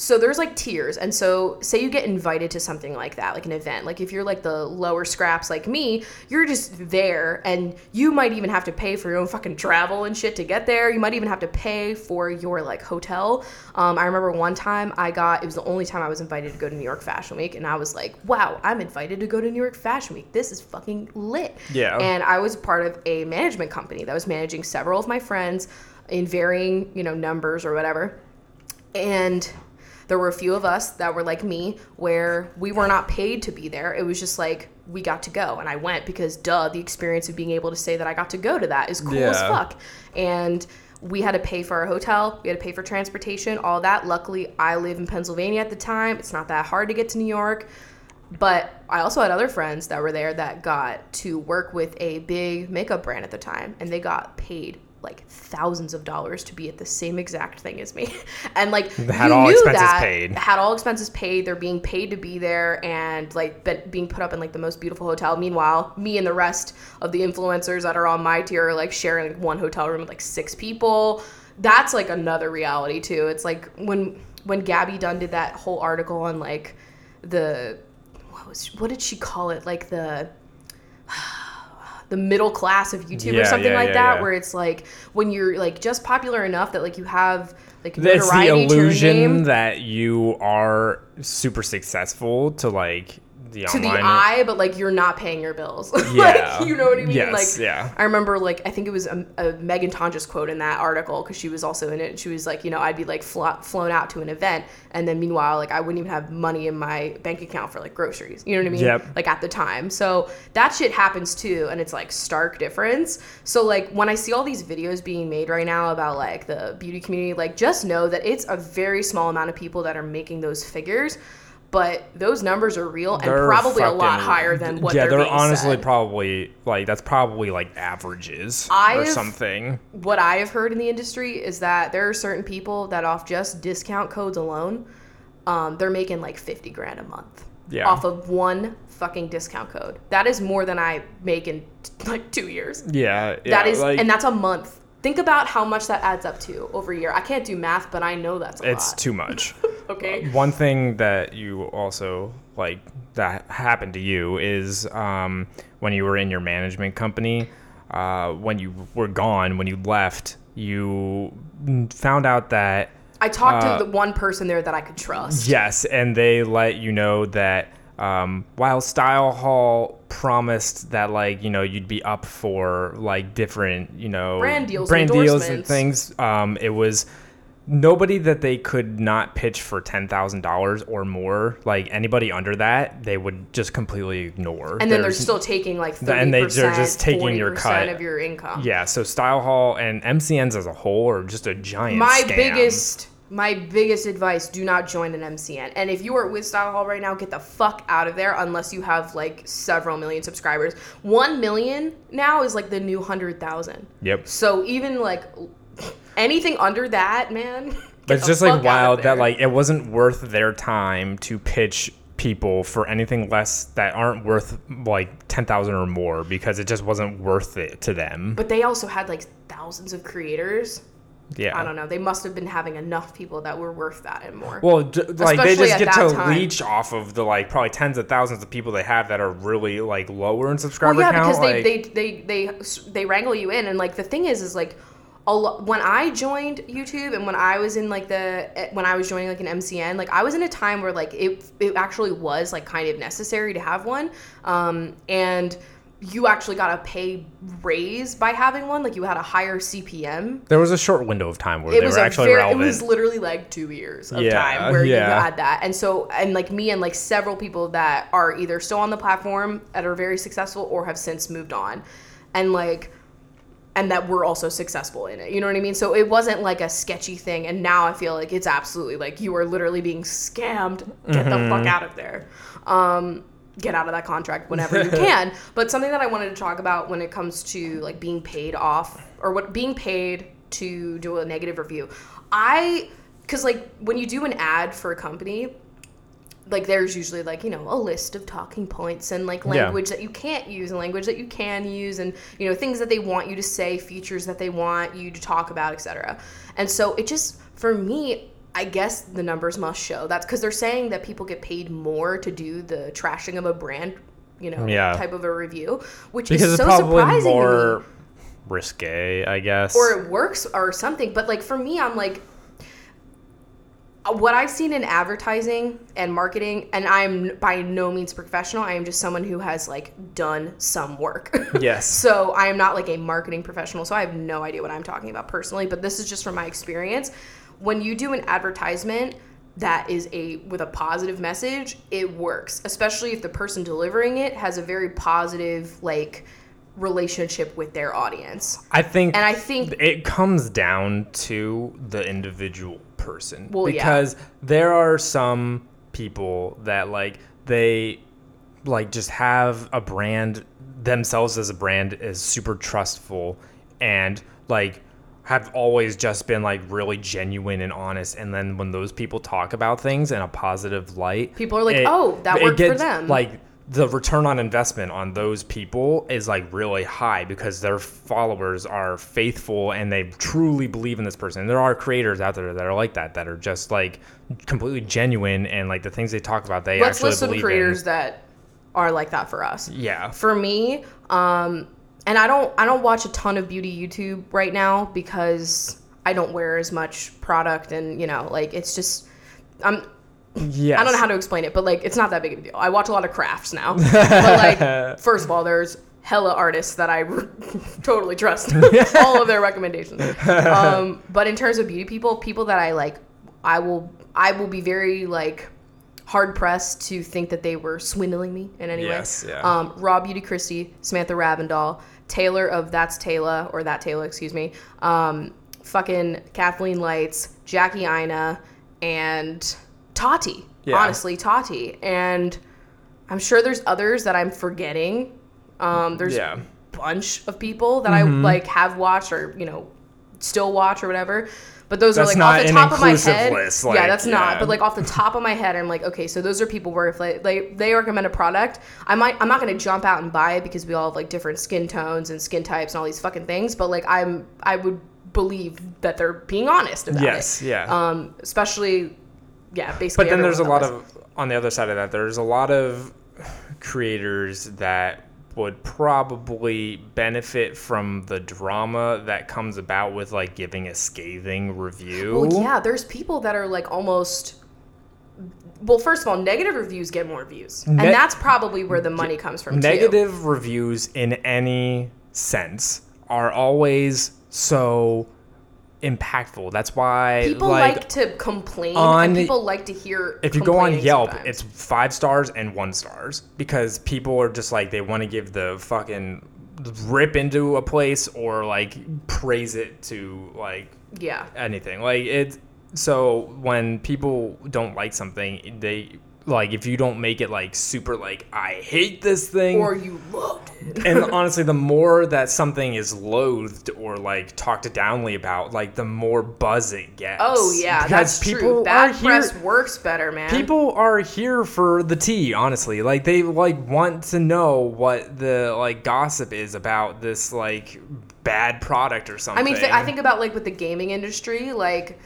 so there's like tiers and so say you get invited to something like that like an event like if you're like the lower scraps like me you're just there and you might even have to pay for your own fucking travel and shit to get there. You might even have to pay for your like hotel. Um, i remember one time i got it was the only time i was invited to go to new york fashion week and i was like wow i'm invited to go to new york fashion week. This is fucking lit.
Yeah.
and i was part of a management company that was managing several of my friends in varying you know numbers or whatever. And there were a few of us that were like me where we were not paid to be there. It was just like we got to go. And i went because duh the experience of being able to say that i got to go to that is cool as fuck. And we had to pay for our hotel. We had to pay for transportation all that. Luckily i live in pennsylvania at the time. It's not that hard to get to new york. But I also had other friends that were there that got to work with a big makeup brand at the time, and they got paid like thousands of dollars to be at the same exact thing as me. And like
Had
you
all
knew
expenses
that,
paid.
Had all expenses paid. They're being paid to be there and like be- being put up in like the most beautiful hotel. Meanwhile, me and the rest of the influencers that are on my tier are like sharing like one hotel room with like six people. That's like another reality too. It's like when when Gabby Dunn did that whole article on like the what was what did she call it like the the middle class of YouTube or something
yeah,
like
yeah,
that
yeah.
where it's like when you're like just popular enough that like you have like
It's the
notoriety to your
illusion
name
that you are super successful to like the
to the eye, but like you're not paying your bills.
Yeah.
like, you know what I mean?
Yes,
like,
yeah.
I remember like I think it was a, a Megan Tonjes quote in that article because she was also in it. And She was like, you know, I'd be like flo- flown out to an event, and then meanwhile, like I wouldn't even have money in my bank account for like groceries. You know what I mean?
Yep.
Like at the time, so that shit happens too, and it's like stark difference. So like when I see all these videos being made right now about like the beauty community, like just know that it's a very small amount of people that are making those figures. But those numbers are real and
They're
probably a lot higher than what
yeah,
they're,
they're honestly
said.
probably like that's probably like averages or
I've-
something.
what I have heard in the industry is that there are certain people that off just discount codes alone, um, they're making like fifty grand a month
Yeah.
off of one fucking discount code. That is more than I make in like two years.
Yeah, yeah.
that is,
like,
and that's a month. Think about how much that adds up to over a year. I can't do math, but I know that's a
it's
lot.
too much.
okay.
One thing that you also like that happened to you is um, when you were in your management company, uh, when you were gone, when you left, you found out that
I talked
uh,
to the one person there that I could trust.
yes, and they let you know that um, while StyleHaul promised that like you know you'd be up for like different you know
Brand deals
brand
and
deals and things, um, it was nobody that they could not pitch for ten thousand dollars or more. Like anybody under that, they would just completely ignore.
And then they're
There's-
still taking like 30%,
and they- they're just taking your
40%
cut.
of your income.
yeah. So Style Hall and MCNs as a whole are just a giant.
my
scam.
biggest my biggest advice do not join an mcn and if you are with StyleHaul right now get the fuck out of there unless you have like several million subscribers. One million now is like the new hundred thousand.
Yep.
so even like anything under that man
it's just like wild that like it wasn't worth their time to pitch people for anything less that aren't worth like ten thousand or more because it just wasn't worth it to them.
but they also had like thousands of creators
yeah.
i don't know they must have been having enough people that were worth that and more
Well, j- like they just get to
time.
leech off of the like probably tens of thousands of people they have that are really like lower in
Well,
subscriber
yeah,
count.
because
like,
they, they they they they wrangle you in, and like the thing is, is like. A lo- when I joined YouTube and when I was in like the eh, when I was joining like an MCN, like I was in a time where like it it actually was like kind of necessary to have one, um, and you actually got a pay raise by having one. Like you had a higher CPM.
there was a short window of time where
It
they
was
were actually
very,
relevant.
it was literally like two years of
Yeah,
time where you had that, and so and like me and like several people that are either still on the platform that are very successful or have since moved on, and like and that we're also successful in it. You know what I mean? So it wasn't like a sketchy thing. And now I feel like it's absolutely like you are literally being scammed. Get the fuck out of there. Um, get out of that contract whenever you can. But something that I wanted to talk about when it comes to like being paid off or what being paid to do a negative review. I, because like when you do an ad for a company, like there's usually like you know a list of talking points and like
Yeah.
language that you can't use and language that you can use and you know things that they want you to say features that they want you to talk about etc and so it just for me I guess the numbers must show that's because they're saying that people get paid more to do the trashing of a brand, you know,
Yeah.
type of a review, which
because
is so
probably
surprising to me
more risque, I guess.
or it works or something. But like for me, I'm like, what I've seen in advertising and marketing, and I'm by no means professional. I am just someone who has like done some work.
yes.
so I am not like a marketing professional. So I have no idea what I'm talking about personally. But this is just from my experience. When you do an advertisement that is a with a positive message, it works. Especially if the person delivering it has a very positive like relationship with their audience.
I think
And I think
it comes down to the individual person
Well, yeah.
because there are some people that like they like just have a brand themselves as a brand is super trustful and like have always just been like really genuine and honest and then when those people talk about things in a positive light
People are like, "Oh, that
it
worked for them."
like the return on investment on those people is like really high because their followers are faithful and they truly believe in this person. And There are creators out there that are like that that are just like completely genuine and like the things they talk about they
let's
actually
list some
believe
creators
in.
that are like that for us.
Yeah.
For me, um, and I don't I don't watch a ton of beauty YouTube right now because I don't wear as much product and you know like it's just I'm
Yes.
I don't know how to explain it, but like it's not that big of a deal. I watch a lot of crafts now. but like first of all, there's hella artists that I totally trust. all of their recommendations. Um, but in terms of beauty people, people that I like I will I will be very like hard pressed to think that they were swindling me in any
Yes,
way.
yeah.
Um, Raw Beauty Kristi, Samantha Ravndahl, Taylor of That's Taylor or That Taylor, excuse me. Um, fucking Kathleen Lights, Jackie Aina, and Tati.
Yeah.
Honestly, Tati. And I'm sure there's others that I'm forgetting. Um, there's
Yeah.
a bunch of people that
Mm-hmm.
I like have watched or you know still watch or whatever. But those
That's
are like off the top of my head.
list,
yeah, that's
yeah.
not. But like off the top of my head, I'm like, okay, so those are people where if they they, they recommend a product, I might I'm not gonna jump out and buy it because we all have like different skin tones and skin types and all these fucking things. But like I'm I would believe that they're being honest about
Yes,
it. Yes.
Yeah.
Um, especially yeah, basically.
but then there's a lot of on the other side of that there's a lot of creators that would probably benefit from the drama that comes about with like giving a scathing review
Well, yeah, there's people that are like almost. Well, first of all, negative reviews get more views,
Ne-
and that's probably where the money comes from. too.
negative reviews in any sense are always so impactful that's why
People
like,
like, to complain,
on-
and people like to hear.
if you go on Yelp,
sometimes.
it's five stars and one stars because people are just like they want to give the fucking rip into a place or like praise it to like
yeah.
anything. Like it. So when people don't like something, they like if you don't make it like super like I hate this thing.
Or you loved it.
and honestly, the more that something is loathed or like talked downly about, like the more buzz it gets.
Oh yeah,
Because
that's true.
are
Bad
here-
press works better, man.
People are here for the tea, honestly. Like they like want to know what the like gossip is about this like bad product or something.
I mean, th- I think about like with the gaming industry, like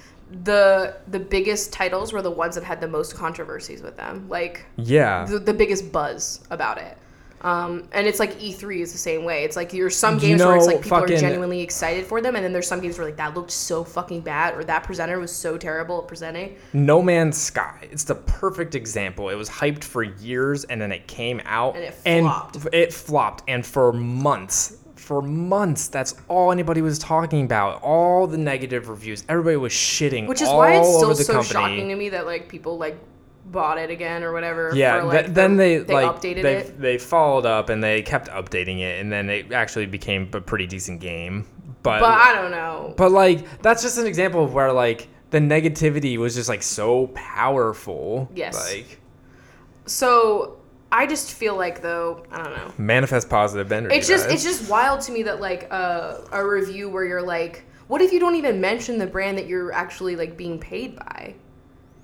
the the biggest titles were the ones that had the most controversies with them. Like
yeah.
the, the biggest buzz about it. Um, and it's like E3 is the same way. It's like there's some
You
games where it's like people are genuinely excited for them, and then there's some games where like that looked so fucking bad, or that presenter was so terrible at presenting.
No Man's Sky. It's the perfect example. It was hyped for years and then it came out
And it flopped.
it flopped and for months for months that's all anybody was talking about. All the negative reviews. Everybody was shitting
Which is
all
why it's still so
company.
shocking to me that like people like bought it again or whatever.
Yeah,
for,
th- then they,
they
like
updated
they
it.
they followed up and they kept updating it and then it actually became a pretty decent game. But
But I don't know.
But like that's just an example of where like the negativity was just like so powerful.
Yes.
Like
So I just feel like though I don't know.
manifest positive energy.
It's just it's just wild to me that like uh, a review where you're like, what if you don't even mention the brand that you're actually like being paid by?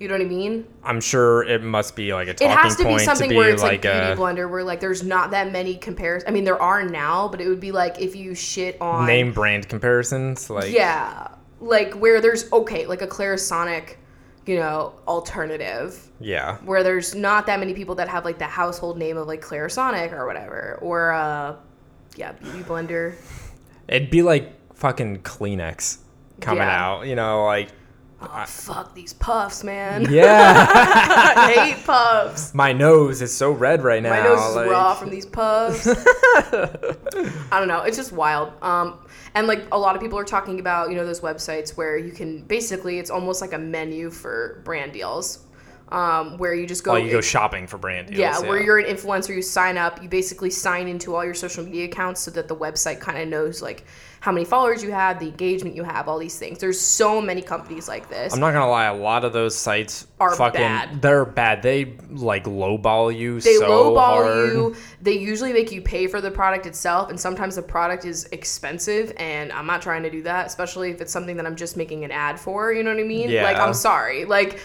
You know what I mean?
I'm sure it must be like a
It has to be something
to be
where it's
like,
like, Beauty
a
Blender, where like there's not that many comparisons. I mean, there are now, but it would be like if you shit on
name brand comparisons. Like
Yeah, like where there's okay, like a Clarisonic you know, alternative
Yeah.
where there's not that many people that have like the household name of like Clarisonic or whatever, or uh, yeah, Beauty Blender.
It'd be like fucking Kleenex coming
Yeah.
out, you know, like
Oh, fuck these puffs, man.
yeah.
I hate puffs.
My nose is so red right now.
My nose is
like-
raw from these puffs. I don't know. It's just wild. Um, and like a lot of people are talking about, you know, those websites where you can basically, it's almost like a menu for brand deals, um, where you just go.
Oh, you go shopping for brand deals.
yeah, where you're an influencer, you sign up, you basically sign into all your social media accounts so that the website kind of knows like how many followers you have, the engagement you have, all these things. There's so many companies like this.
I'm not gonna lie, a lot of those sites
Are
fucking
bad.
they're bad. They like lowball you
they
so
lowball
hard.
you. They usually make you pay for the product itself, and sometimes the product is expensive. And I'm not trying to do that, especially if it's something that I'm just making an ad for. You know what I mean?
Yeah.
Like I'm sorry. Like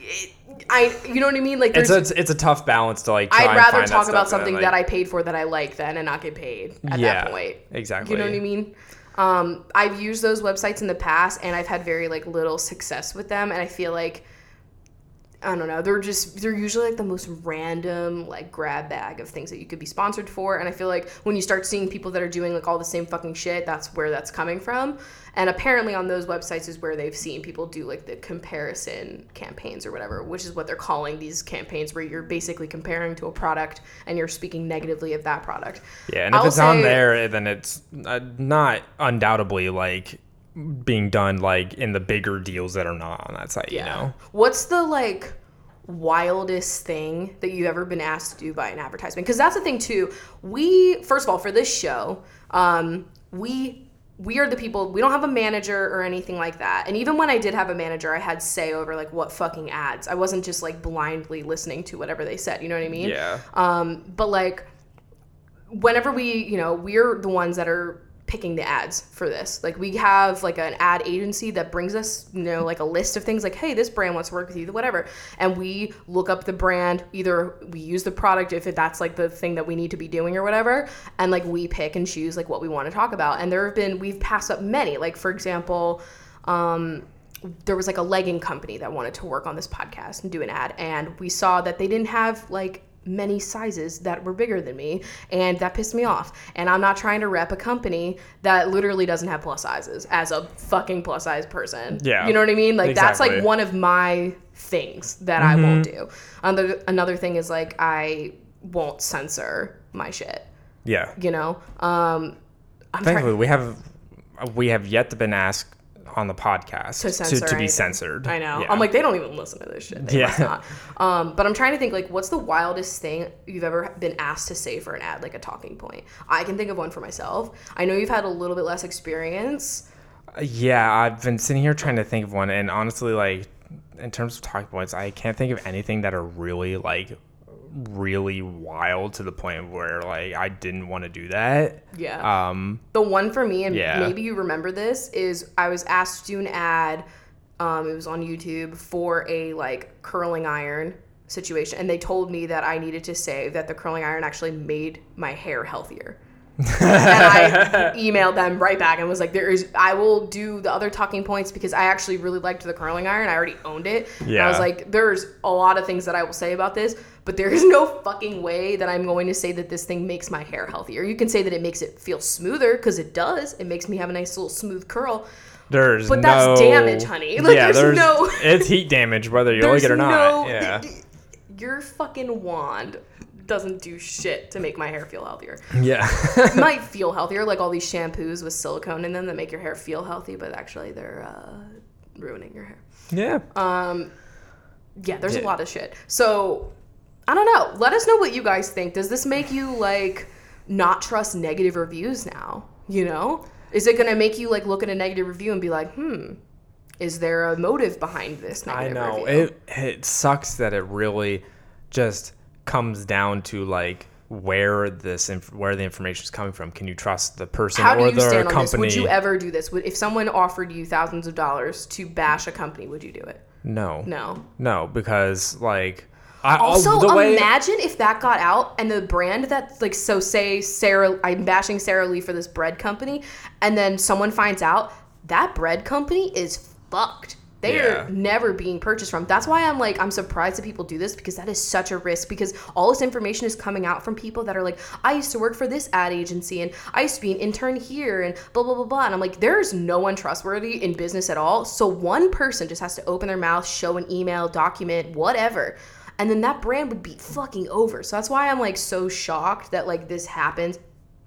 it, I, you know what I mean? Like
It's a, it's a tough balance to like.
I'd rather talk about something
like-
that I paid for that I like then and not get paid at
Yeah,
that point.
exactly.
You know what I mean? Um, I've used those websites in the past and I've had very like little success with them and I feel like I don't know, they're just they're usually like the most random like grab bag of things that you could be sponsored for and I feel like when you start seeing people that are doing like all the same fucking shit, that's where that's coming from. And apparently on those websites is where they've seen people do like the comparison campaigns or whatever, which is what they're calling these campaigns where you're basically comparing to a product and you're speaking negatively of that product.
Yeah, and if
I'll
it's on there, then it's uh, not undoubtedly like being done like in the bigger deals that are not on that site. You know.
What's the like wildest thing that you've ever been asked to do by an advertisement? Because that's the thing too. We first of all for this show, um, we we are the people. We don't have a manager or anything like that. And even when I did have a manager, I had say over like what fucking ads. I wasn't just like blindly listening to whatever they said. You know what I mean?
Yeah.
Um, but like, whenever we, you know, we're the ones that are picking the ads for this. Like, we have like an ad agency that brings us, you know, like a list of things like, hey, this brand wants to work with you, whatever. And we look up the brand, either we use the product if that's like the thing that we need to be doing or whatever, and like we pick and choose like what we want to talk about. And there have been, we've passed up many. Like, for example, um, there was like a legging company that wanted to work on this podcast and do an ad and we saw that they didn't have like many sizes that were bigger than me and that pissed me off. And i'm not trying to rep a company that literally doesn't have plus sizes as a fucking plus size person.
Yeah.
you know what i mean? Like that's like one of my things that i won't do. Another, another thing is like i won't censor my shit.
Yeah.
you know? Um i'm
Thankfully, we have we have yet to been asked on the podcast
to censor
to, be
anything.
censored.
I know.
Yeah.
I'm like, they don't even listen to this shit. They
Yeah.
Um, but I'm trying to think like, what's the wildest thing you've ever been asked to say for an ad, like a talking point? I can think of one for myself. I know you've had a little bit less experience.
Yeah, I've been sitting here trying to think of one, and honestly, like in terms of talking points, I can't think of anything that are really like really wild to the point where like I didn't want to do that.
Yeah.
Um,
The one for me, and
Yeah.
maybe you remember this, is I was asked to do an ad. Um, it was on YouTube for a like curling iron situation, and they told me that I needed to say that the curling iron actually made my hair healthier. And I emailed them right back and was like, "There is, I will do the other talking points because I actually really liked the curling iron. I already owned it. And I was
Yeah.
like, there's a lot of things that I will say about this, but there is no fucking way that I'm going to say that this thing makes my hair healthier. You can say that it makes it feel smoother because it does. It makes me have a nice little smooth curl.
there's
But
no
that's damage, honey. Like,
yeah,
there's
there's
no-
it's heat damage whether you like it or not.
no,
yeah,
your fucking wand doesn't do shit to make my hair feel healthier.
yeah.
It might feel healthier, like all these shampoos with silicone in them that make your hair feel healthy, but actually they're uh, ruining your hair.
yeah.
Um, yeah, there's a lot of shit. So I don't know. Let us know what you guys think. Does this make you like not trust negative reviews now? You know, is it gonna make you like look at a negative review and be like, hmm, is there a motive behind this
I know
review?
it. It sucks that it really just comes down to like where this inf- where the information is coming from. Can you trust the person
How do
or
you
the
stand on
company?
this? Would you ever do this? Would if someone offered you thousands of dollars to bash a company, would you do it?
no,
No.
no, because like I
Also,
the way
imagine if that got out and the brand that, like, so say Sara, I'm bashing Sara Lee for this bread company, and then someone finds out that bread company is fucked. They
Yeah.
are never being purchased from. That's why I'm like, I'm surprised that people do this because that is such a risk. Because all this information is coming out from people that are like, I used to work for this ad agency and I used to be an intern here and blah, blah, blah, blah. And I'm like, there's no one trustworthy in business at all. So one person just has to open their mouth, show an email, document, whatever. And then that brand would be fucking over. So that's why I'm like so shocked that like this happens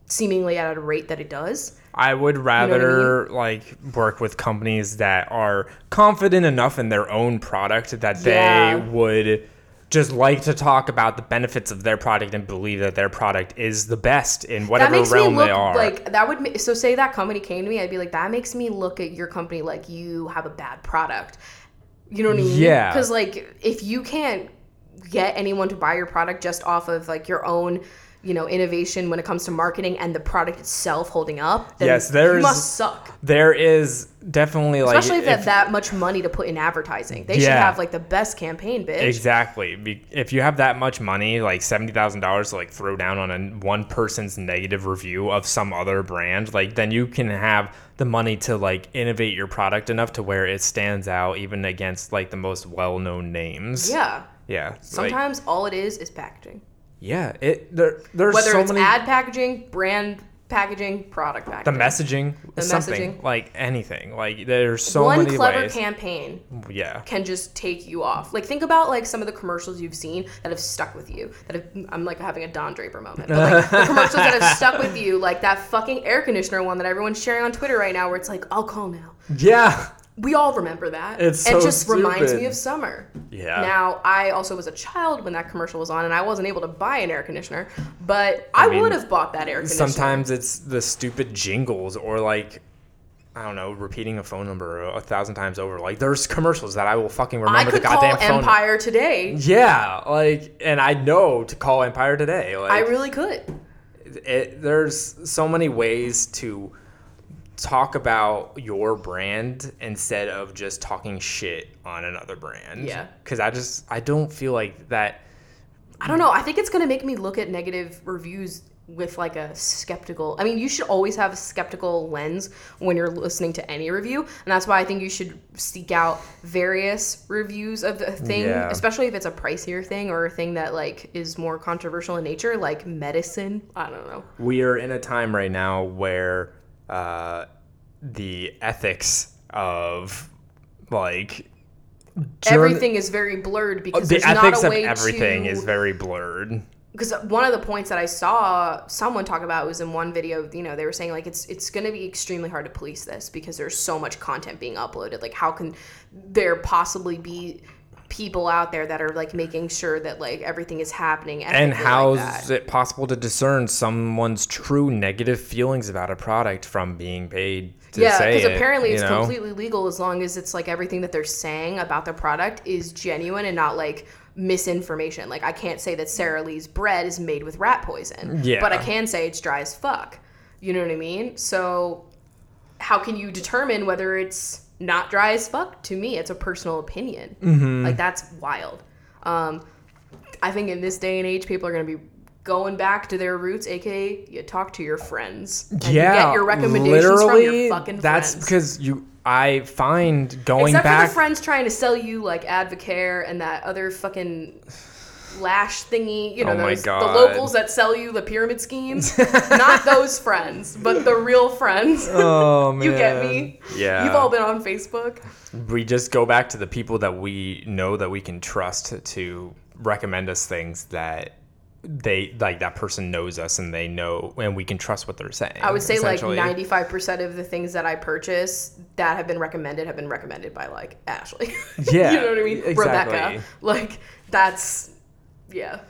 seemingly at a rate that it does.
I would rather like work with companies that are confident enough in their own product that they
Yeah.
would just like to talk about the benefits of their product and believe that their product is the best in whatever realm
look
they are.
like that would ma- so say that company came to me i'd be like that makes me look at your company like you have a bad product you know what i mean
Yeah.
because like if you can't get anyone to buy your product just off of like your own you know innovation when it comes to marketing and the product itself holding up then
Yes, there's-
must suck
there is definitely like
especially if, they have that much money to put in advertising they should have like the best campaign bitch
Exactly. If you have that much money, like seventy thousand dollars, to like throw down on a one person's negative review of some other brand, like then you can have the money to like innovate your product enough to where it stands out even against like the most well-known names.
yeah
Yeah. like-
sometimes all it is is packaging
yeah. It there. There's
whether
so
it's
many.
ad packaging brand packaging product packaging, the
messaging,
The
something
messaging.
like anything. Like there's so
one
many
clever
ways.
campaign
yeah.
can just take you off. Like think about like some of the commercials you've seen that have stuck with you. That have, I'm like having a Don Draper moment. But like the commercials that have stuck with you, like that fucking air conditioner one that everyone's sharing on Twitter right now, where it's like, "I'll call now."
Yeah.
We all remember that.
It's so it
just reminds me of summer.
Yeah.
Now I also was a child when that commercial was on, and I wasn't able to buy an air conditioner, but I,
mean,
would have bought that air conditioner.
Sometimes it's the stupid jingles or like I don't know, repeating a phone number a thousand times over. Like there's commercials that I will fucking remember
I could
the
call
goddamn phone.
Empire today.
Yeah, like and I know to call Empire today. Like
I really could.
it, there's so many ways to talk about your brand instead of just talking shit on another brand.
Yeah.
Cuz I just I don't feel like that
I don't know. I think it's gonna make me look at negative reviews with like a skeptical. I mean, you should always have a skeptical lens when you're listening to any review, and that's why I think you should seek out various reviews of the thing,
Yeah.
especially if it's a pricier thing or a thing that like is more controversial in nature, like medicine. I don't know.
we are in a time right now where uh, the ethics of like
Everything is very blurred because
the
there's
ethics
not a
of
way
everything
to,
is very blurred.
because one of the points that I saw someone talk about was in one video. You know, they were saying like it's it's going to be extremely hard to police this because there's so much content being uploaded. Like, how can there possibly be people out there that are like making sure that like everything is happening?
And how
like
is it possible to discern someone's true negative feelings about a product from being paid to
yeah, because apparently it's
know?
completely legal as long as it's like everything that they're saying about the product is genuine and not like misinformation. Like I can't say that Sara Lee's bread is made with rat poison,
Yeah.
but I can say it's dry as fuck. You know what I mean? So how can you determine whether it's not dry as fuck? To me, it's a personal opinion.
Mm-hmm.
Like that's wild. Um, I think in this day and age, people are going to be going back to their roots, aka you talk to your friends. And
yeah,
you get your recommendations from your fucking
That's
friends.
because you. I find going
Except
back.
for the friends trying to sell you like Advocare and that other fucking lash thingy, you know,
Oh
those, the locals that sell you the pyramid schemes. Not those friends, but the real friends.
oh man,
you get me?
Yeah,
You've all been on Facebook.
we just go back to the people that we know that we can trust to recommend us things that they like that person knows us and they know and we can trust what they're saying.
I would say like 95% of the things that I purchase that have been recommended have been recommended by like Ashley.
Yeah,
you know what I mean?
exactly.
Rebecca. Like that's yeah.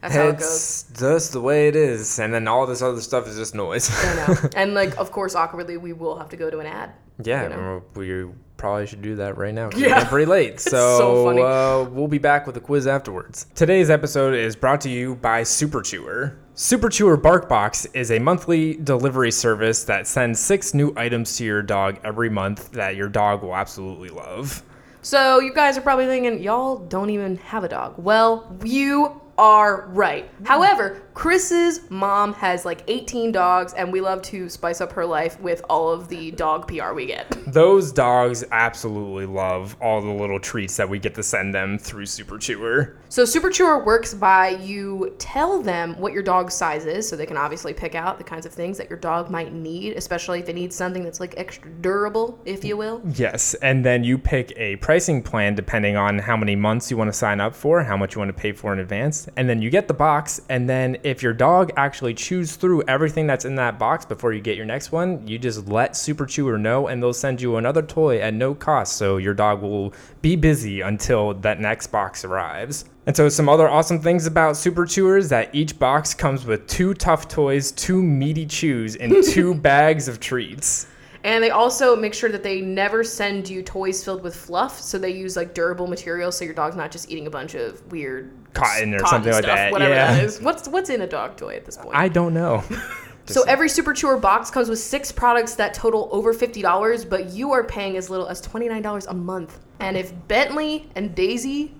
That's how it goes.
Just the way it is, and then all this other stuff is just noise.
I know. And like of course awkwardly we will have to go to an ad.
yeah,
you know?
we probably should do that right now.
Yeah.
We're pretty late, so,
so.
Uh, we'll be back with a quiz afterwards. Today's episode is brought to you by Super Chewer. Super Chewer Bark Box is a monthly delivery service that sends six new items to your dog every month that your dog will absolutely love.
So you guys are probably thinking, y'all don't even have a dog. Well, you are right. However, Chris's mom has like 18 dogs, and we love to spice up her life with all of the dog PR we get.
Those dogs absolutely love all the little treats that we get to send them through Super Chewer.
So, Super Chewer works by you tell them what your dog's size is, so they can obviously pick out the kinds of things that your dog might need, especially if they need something that's like extra durable, if you will.
Yes, and then you pick a pricing plan depending on how many months you want to sign up for, how much you want to pay for in advance, and then you get the box. And then if your dog actually chews through everything that's in that box before you get your next one, you just let Super Chewer know, and they'll send you another toy at no cost. So your dog will be busy until that next box arrives. And so, some other awesome things about Super Chewers that each box comes with two tough toys, two meaty chews, and two bags of treats.
And they also make sure that they never send you toys filled with fluff. So they use like durable materials, so your dog's not just eating a bunch of weird
Cotton or something like that,
Whatever
yeah.
that is. What's what's in a dog toy at this point?
I don't know.
so every Super Chewer box comes with six products that total over fifty dollars, but you are paying as little as twenty nine dollars a month. And if Bentley and Daisy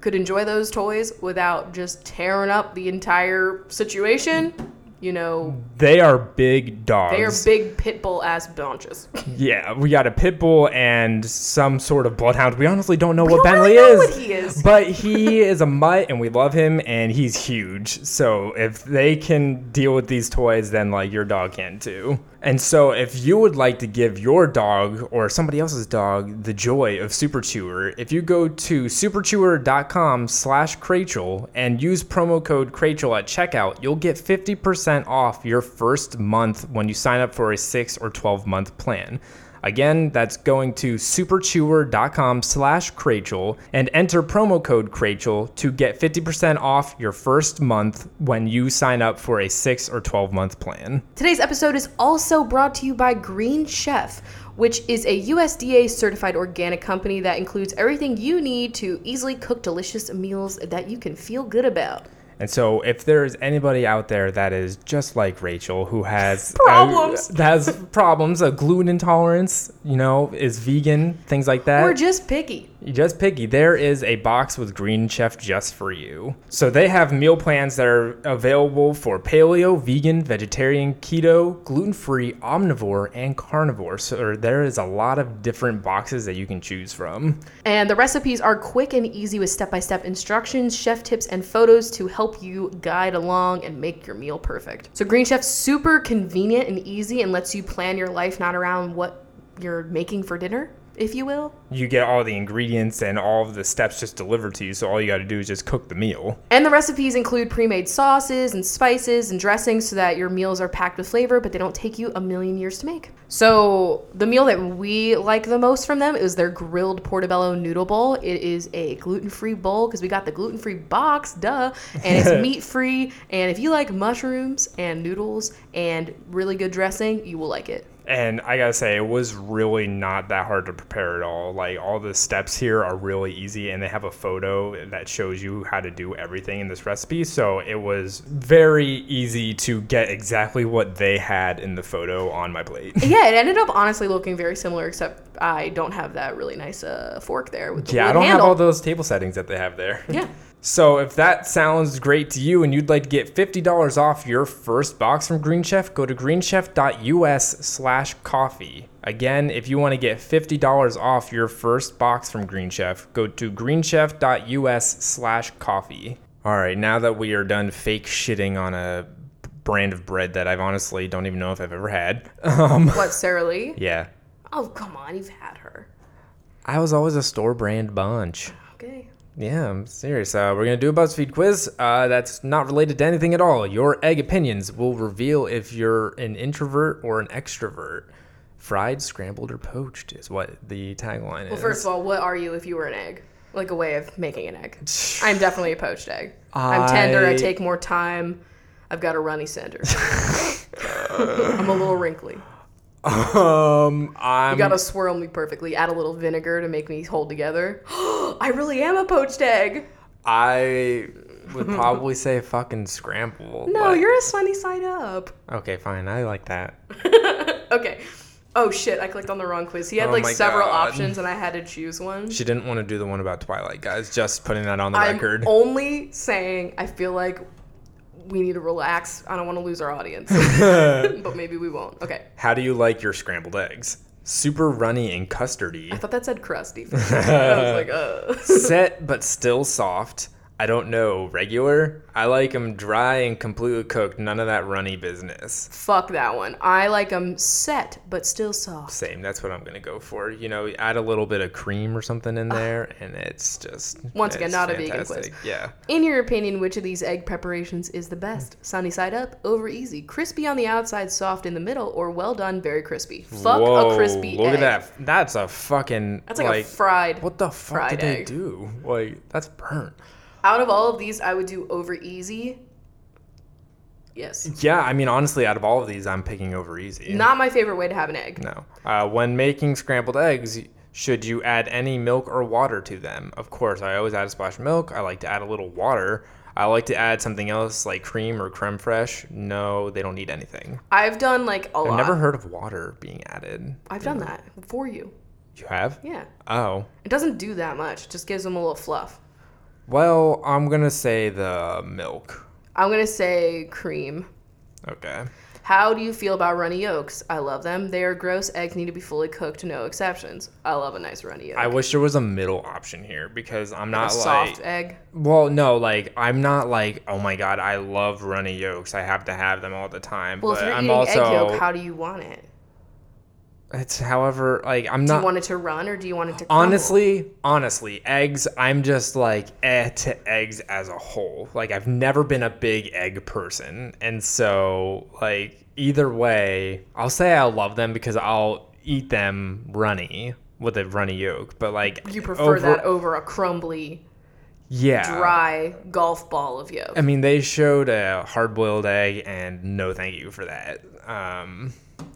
could enjoy those toys without just tearing up the entire situation, you know,
They are big dogs.
they are big pit bull ass bunches.
Yeah, we got a pit bull and some sort of bloodhound. We honestly don't know
We
what
don't
Bentley
really know
is.
what he is.
But he is a mutt and we love him and he's huge. So if they can deal with these toys, then like your dog can too. And so if you would like to give your dog or somebody else's dog the joy of Super Chewer, if you go to superchewer.com slash Crachel and use promo code Crachel at checkout, you'll get 50% off your first month when you sign up for a 6 or 12 month plan. Again, that's going to superchewer.com slash Crachel and enter promo code Crachel to get 50% off your first month when you sign up for a 6 or 12 month plan.
Today's episode is also brought to you by Green Chef, which is a USDA certified organic company that includes everything you need to easily cook delicious meals that you can feel good about.
And so, if there is anybody out there that is just like Rachel, who has
Problems.
uh, has problems, a gluten intolerance, you know, is vegan, things like that.
We're just picky.
Just Piggy, There is a box with Green Chef just for you. So they have meal plans that are available for paleo, vegan, vegetarian, keto, gluten-free, omnivore, and carnivore. So there is a lot of different boxes that you can choose from.
And the recipes are quick and easy with step by step instructions, chef tips, and photos to help you guide along and make your meal perfect. So, Green Chef's super convenient and easy and lets you plan your life not around what you're making for dinner, if you will.
You get all the ingredients and all of the steps just delivered to you. So all you got to do is just cook the meal.
And the recipes include pre made sauces and spices and dressings so that your meals are packed with flavor, but they don't take you a million years to make. So, the meal that we like the most from them is their grilled portobello noodle bowl. It is a gluten free bowl because we got the gluten free box, duh, and it's meat free. And if you like mushrooms and noodles and really good dressing, you will like it.
And I gotta say, it was really not that hard to prepare at all. Like all the steps here are really easy, and they have a photo that shows you how to do everything in this recipe. So it was very easy to get exactly what they had in the photo on my plate.
Yeah, it ended up honestly looking very similar, except I don't have that really nice uh, fork there with the
yeah, I don't have all those table settings that they have there.
Yeah.
So if that sounds great to you and you'd like to get $50 off your first box from Green Chef, go to greenchef.us slash coffee. Again, if you want to get $50 off your first box from Green Chef, go to greenchef.us slash coffee. All right, now that we are done fake shitting on a brand of bread that I've honestly don't even know if I've ever had. Um,
What, Sara Lee?
yeah.
Oh, come on, you've had her.
I was always a store brand bunch.
Okay.
Yeah, I'm serious. Uh, we're gonna do a BuzzFeed quiz. Uh, that's not related to anything at all. Your egg opinions will reveal if you're an introvert or an extrovert. Fried, scrambled, or poached is what the tagline is.
Well, first of all, what are you if you were an egg? Like a way of making an egg. I'm definitely a poached egg. I'm tender. I
I-
take more time. I've got a runny center. I'm a little wrinkly.
Um, I'm
You gotta swirl me perfectly. Add a little vinegar to make me hold together. I really am a poached egg.
I would probably say fucking scramble.
No,
but-
you're a sunny side up.
okay. Fine, I like that.
Okay. Oh shit! I clicked on the wrong quiz. He had
Oh
like several
God.
options, and I had to choose one.
She didn't want to do the one about Twilight, guys. Just putting that on the
I'm
record.
only saying I feel like we need to relax. I don't want to lose our audience, but maybe we won't. Okay.
How do you like your scrambled eggs? Super runny and custardy.
I thought that said crusty. for a second. I was like, uh.
Set but still soft. I don't know. Regular? I like them dry and completely cooked. None of that runny business.
Fuck that one. I like them set, but still soft.
Same. That's what I'm gonna go for. You know, add a little bit of cream or something in there, and it's just
Once again, not a vegan quiz.
Yeah.
In your opinion, which of these egg preparations is the best? Sunny side up, over easy, crispy on the outside, soft in the middle, or well done, very crispy? Fuck
Whoa,
a crispy egg.
Look
egg.
at that. That's a fucking.
That's like, a fried.
What the fuck
fried
did they do? Like that's burnt.
Out of all of these, I would do over easy. Yes.
Yeah, I mean, honestly, out of all of these, I'm picking over easy.
Not my favorite way to have an egg.
No. Uh, when making scrambled eggs, should you add any milk or water to them? Of course, I always add a splash of milk. I like to add a little water. I like to add something else like cream or creme fraiche. No, they don't need anything.
I've done like a
I've
lot.
never heard of water being added.
I've done that for you.
You have?
Yeah.
Oh.
It doesn't do that much. It just gives them a little fluff.
Well, I'm going to say the milk.
I'm gonna say cream.
Okay.
How do you feel about runny yolks? I love them. They are gross. Eggs need to be fully cooked, no exceptions. I love a nice runny yolk.
I wish there was a middle option here because I'm not
soft
like soft
egg.
well no like I'm not like oh my god I love runny yolks I have to have them all the time
Well,
but
if you're
I'm
eating
also
egg yolk, how do you want it?
It's however like I'm
Do
not Do
you want it to run or do you want it to crumble?
honestly honestly eggs I'm just like eh to eggs as a whole like I've never been a big egg person and so like either way I'll say I love them because I'll eat them runny with a runny yolk but like
You prefer
over-
that over a crumbly,
yeah
dry golf ball of yolk.
I mean, they showed a hard boiled egg, and no thank you for that. Um,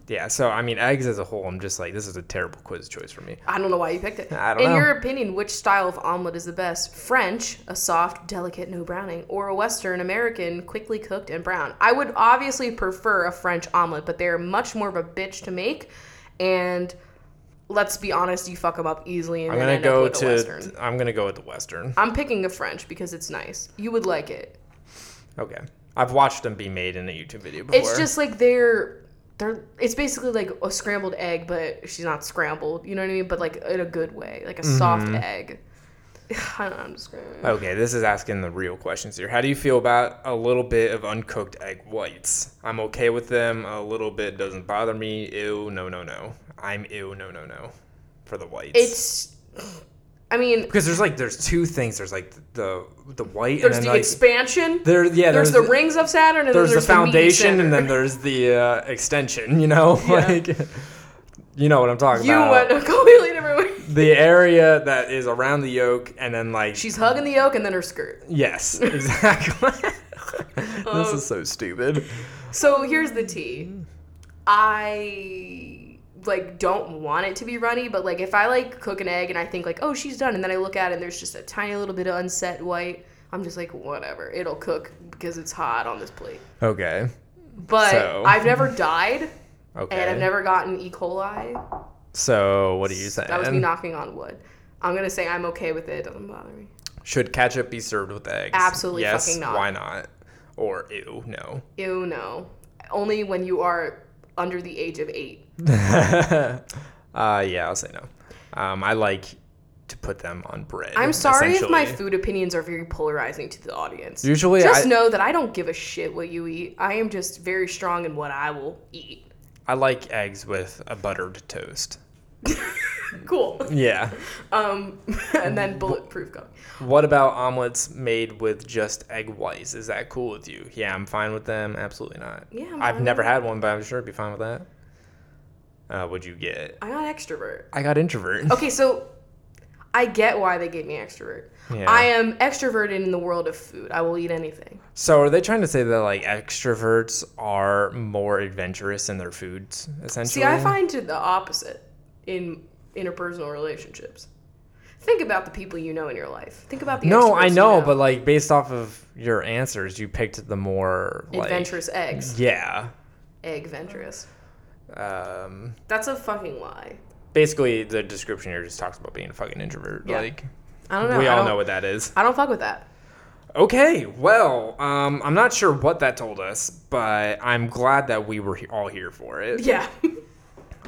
yeah, so I mean, eggs as a whole, I'm just like, this is a terrible quiz choice for me.
I don't know why you picked it.
I don't
In
know.
your opinion, which style of omelet is the best? French, a soft, delicate, no browning, or a Western American, quickly cooked and brown? I would obviously prefer a French omelet, but they're much more of a bitch to make. And let's be honest, you fuck them up easily, and
I'm gonna go to.
Western.
I'm gonna go with the western.
I'm picking a French because it's nice. You would like it.
Okay, I've watched them be made in a YouTube video before.
It's just like they're they're it's basically like a scrambled egg, but she's not scrambled. You know what I mean? But like in a good way, like a soft
Mm-hmm.
egg. I don't know. I'm describing.
Okay, this is asking the real questions here. How do you feel about a little bit of uncooked egg whites? I'm okay with them. A little bit doesn't bother me. Ew, no, no, no. I'm ew, no, no, no. For the whites.
It's. I mean,
because there's like there's two things. There's like the the white
there's
and
the
like
expansion.
there yeah
there's, the rings of Saturn, and
there's,
then there's
the
the
foundation and then there's the uh, extension. You know,
Yeah.
like you know what I'm talking
You
about.
You went completely different way.
the area that is around the yolk and then like
She's hugging the yolk and then her skirt.
yes, exactly. this
Um,
is so stupid.
So here's the tea. I like don't want it to be runny, but like if I like cook an egg and I think like, oh, she's done, and then I look at it and there's just a tiny little bit of unset white, I'm just like, whatever, it'll cook because it's hot on this plate.
Okay.
But
So-
I've never died,
Okay.
and I've never gotten E. coli.
so what are you saying?
That was me knocking on wood. I'm gonna say I'm okay with it. It doesn't bother me.
Should ketchup be served with eggs?
Absolutely
yes,
fucking not.
Why not? Or ew, no.
Ew, no. Only when you are under the age of eight.
uh, yeah, I'll say no. Um, I like to put them on bread.
I'm sorry if my food opinions are very polarizing to the audience.
Usually,
just
I,
know that I don't give a shit what you eat. I am just very strong in what I will eat.
I like eggs with a buttered toast.
Cool.
Yeah.
Um, and then bulletproof coffee.
What about omelets made with just egg whites? Is that cool with you? Yeah, I'm fine with them. Absolutely not.
Yeah, I'm
I've never had one, but I'm sure I'd be fine with that. Uh, what'd you get?
I got extrovert.
I got introvert.
Okay, so I get why they gave me extrovert.
Yeah.
I am extroverted in the world of food. I will eat anything.
So are they trying to say that like extroverts are more adventurous in their foods, essentially?
See, I find it the opposite in interpersonal relationships. Think about the people you know in your life. Think about the
No, I
extroverts you
know, but like based off of your answers, you picked the more like
adventurous eggs.
Yeah.
Egg venturous.
Um,
That's a fucking lie.
basically, the description here just talks about being a fucking introvert.
Yeah.
Like,
I don't know.
we
I
all
don't-
know what that is.
I don't fuck with that.
Okay, well, um, I'm not sure what that told us, but I'm glad that we were he- all here for it.
Yeah.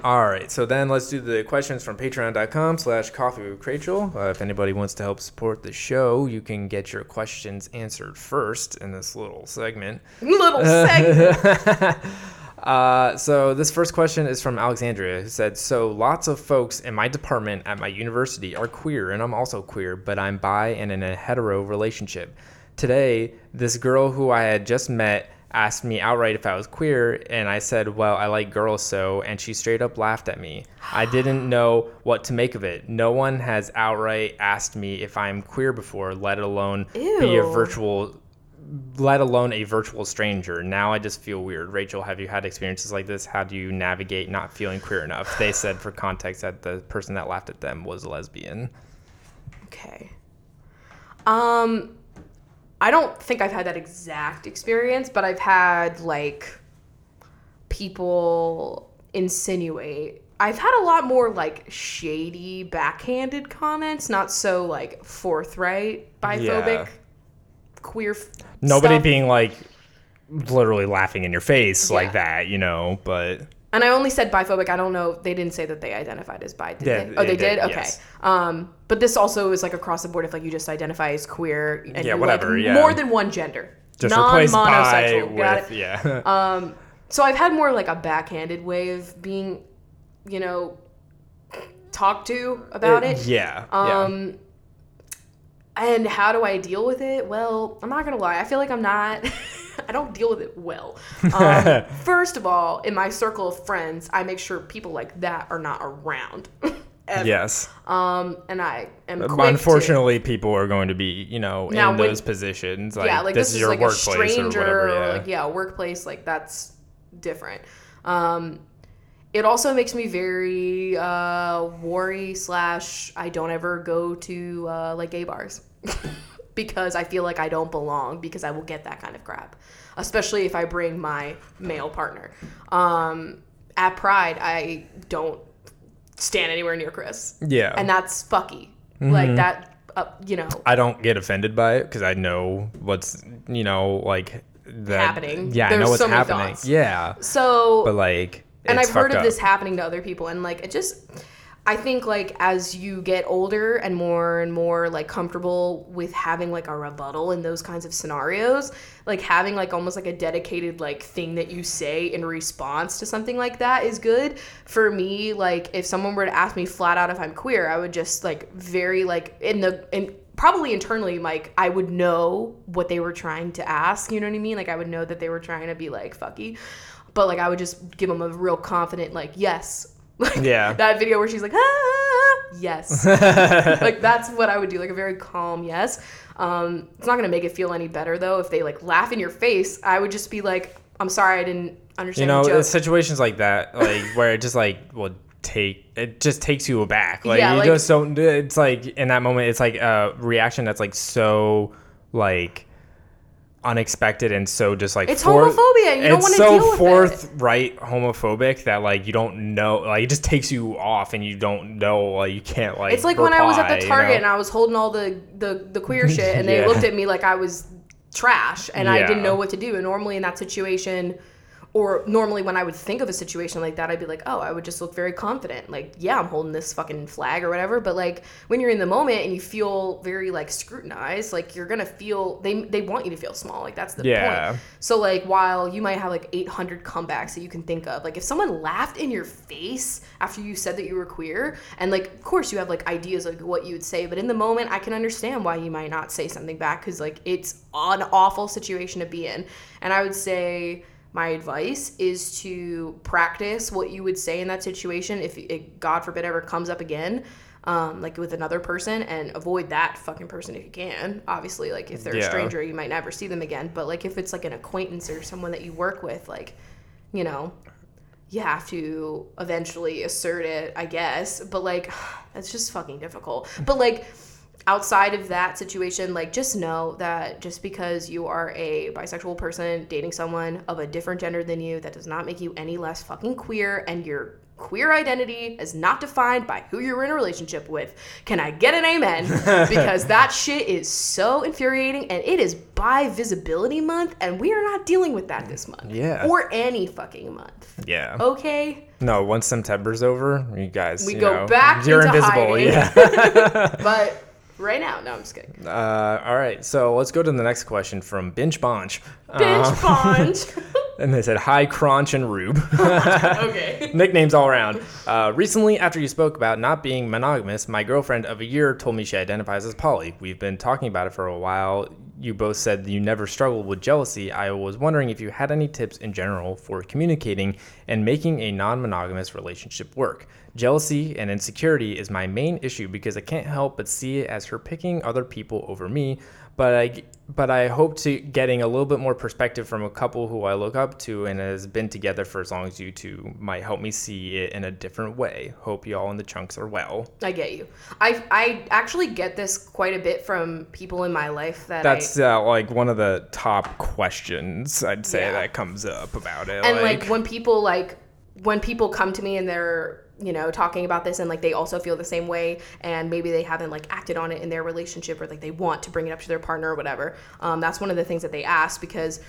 All right, so then let's do the questions from patreon.com slash coffee with Rachel. Uh, if anybody wants to help support the show, you can get your questions answered first in this little segment.
Little segment.
Uh, so this first question is from Alexandria, who said, "So lots of folks in my department at my university are queer, and I'm also queer, but I'm bi and in a hetero relationship. Today, this girl who I had just met asked me outright if I was queer, and I said, "Well, I like girls, so," and she straight up laughed at me. I didn't know what to make of it. No one has outright asked me if I'm queer before, let alone be a virtual let alone a virtual stranger. Now I just feel weird. Rachel, have you had experiences like this? How do you navigate not feeling queer enough? They said, for context, that the person that laughed at them was a lesbian.
Okay. Um, I don't think I've had that exact experience, but I've had like people insinuate. I've had a lot more like shady, backhanded comments, not so like forthright, biphobic,
Yeah.
Queer. f-
Nobody
stuff.
being like literally laughing in your face
Yeah.
like that, you know, but
And I only said biphobic. I don't know. They didn't say that they identified as bi. Did
Yeah,
they? Oh,
they
they
did,
did. Okay.
yes.
Um, but this also is like across the board. If like you just identify as queer and
Yeah, whatever,
like
yeah.
more than one gender,
just
non-monosexual. Got it?
yeah.
Um, so I've had more like a backhanded way of being, you know, talked to about it.
yeah. yeah.
Um, and how do I deal with it? Well, I'm not gonna lie. I feel like I'm not. I don't deal with it well. Um, first of all, in my circle of friends, I make sure people like that are not around. ever.
Yes.
Um, and I am to-
Unfortunately, people are going to be, you know,
Now,
in
when-
those positions. Like,
yeah, like
this,
this,
is your
like
workplace
a stranger,
or whatever.
or, like yeah, workplace. Like that's different. Um, it also makes me very uh, worry slash I don't ever go to uh, like gay bars because I feel like I don't belong because I will get that kind of crap, especially if I bring my male partner. Um, at Pride, I don't stand anywhere near Chris,
yeah.
and that's fucky.
Mm-hmm.
Like that, uh, you know.
I don't get offended by it because I know what's you know like that,
Happening.
Yeah, I know what's
so
happening. Yeah,
So
but like,
and I've heard of
up.
this happening to other people, and like it just, I think like as you get older and more and more like comfortable with having like a rebuttal in those kinds of scenarios, like having like almost like a dedicated like thing that you say in response to something like that is good. For me, like if someone were to ask me flat out if I'm queer, I would just like very like in the in probably internally like I would know what they were trying to ask, you know what I mean? Like I would know that they were trying to be like fucky. But like I would just give them a real confident like yes. Like
Yeah.
that video where she's like ah yes. like that's what I would do like a very calm yes. Um it's not going to make it feel any better though if they like laugh in your face. I would just be like I'm sorry I didn't understand
you know,
the joke.
it's situations like that, like where it just like will take it just takes you aback. Like
Yeah,
you
like-
just don't. It's like in that moment, it's like a reaction that's like so like unexpected and so just like
It's homophobia, and you don't
so
deal with it.
forthright homophobic that like you don't know like it just takes you off and you don't know like you can't like
It's like when I was at
reply,
the
you
Target
know?
and I was holding all the the, the queer shit, and they looked at me like I was trash, and I didn't know what to do. And normally in that situation, or normally when I would think of a situation like that, I'd be like, oh, I would just look very confident, like, yeah, I'm holding this fucking flag or whatever. But like when you're in the moment and you feel very like scrutinized, like you're gonna feel they they want you to feel small. Like that's the
Yeah.
point. So like while you might have like 800 comebacks that you can think of, like if someone laughed in your face after you said that you were queer, and like of course you have like ideas of what you would say, but in the moment I can understand why you might not say something back because like it's an awful situation to be in. And I would say my advice is to practice what you would say in that situation if it, God forbid ever comes up again. Um, like with another person and avoid that fucking person if you can. Obviously, like if they're a stranger, you might never see them again. But like if it's like an acquaintance or someone that you work with, like, you know, you have to eventually assert it, I guess. But like, it's just fucking difficult. But like, outside of that situation, like just know that just because you are a bisexual person dating someone of a different gender than you, that does not make you any less fucking queer and your queer identity is not defined by who you're in a relationship with. Can I get an amen? because that shit is so infuriating and it is bi visibility month and we are not dealing with that this month.
Yeah.
Or any fucking month.
Yeah.
Okay?
No, once September's over, you guys.
We
you
go
know,
back
You're
into
invisible.
hiding.
Yeah.
But right now, no, I'm just kidding.
uh, all right. So let's go to the next question from Binge Bonch.
Binge
Uh,
Bonch.
and they said, Hi, Crunch and Rube.
okay.
Nicknames all around. Uh, recently, after you spoke about not being monogamous, my girlfriend of a year told me she identifies as poly. We've been talking about it for a while. You both said you never struggled with jealousy. I was wondering if you had any tips in general for communicating and making a non monogamous relationship work. Jealousy and insecurity is my main issue because I can't help but see it as her picking other people over me. But I, but I hope to getting a little bit more perspective from a couple who I look up to and has been together for as long as you two might help me see it in a different way. Hope y'all in the chunks are well.
I get you. I I actually get this quite a bit from people in my life that
That's
I,
uh, like one of the top questions I'd say
Yeah.
that comes up about it.
and like, when people like when people come to me and they're you know talking about this and like they also feel the same way and maybe they haven't like acted on it in their relationship or like they want to bring it up to their partner or whatever um, that's one of the things that they ask because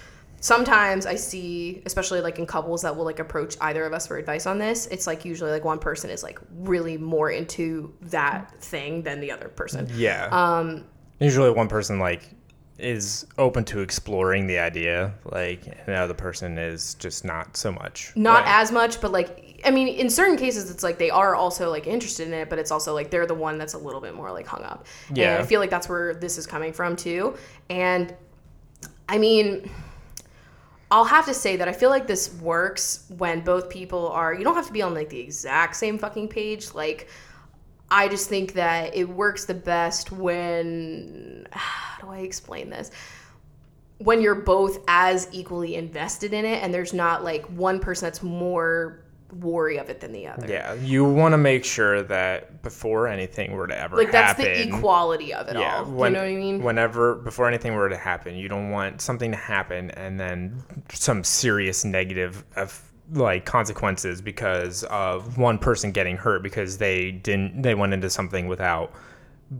sometimes i see especially like in couples that will like approach either of us for advice on this it's like usually like one person is like really more into that thing than the other person
yeah. Um, Usually one person like is open to exploring the idea, like and the other person is just not so much.
not as much but like i mean in certain cases it's like they are also like interested in it but it's also like they're the one that's a little bit more like hung up
Yeah.
and i feel like that's where this is coming from too and i mean i'll have to say that i feel like this works when both people are you don't have to be on like the exact same fucking page like I just think that it works the best when how do I explain this? When you're both as equally invested in it and there's not like one person that's more wary of it than the other.
Yeah, you want to make sure that before anything were to ever
Like that's
happen,
the equality of it
yeah,
all.
when-
you know what I mean?
Whenever before anything were to happen, you don't want something to happen and then some serious negative of like consequences because of one person getting hurt because they didn't they went into something without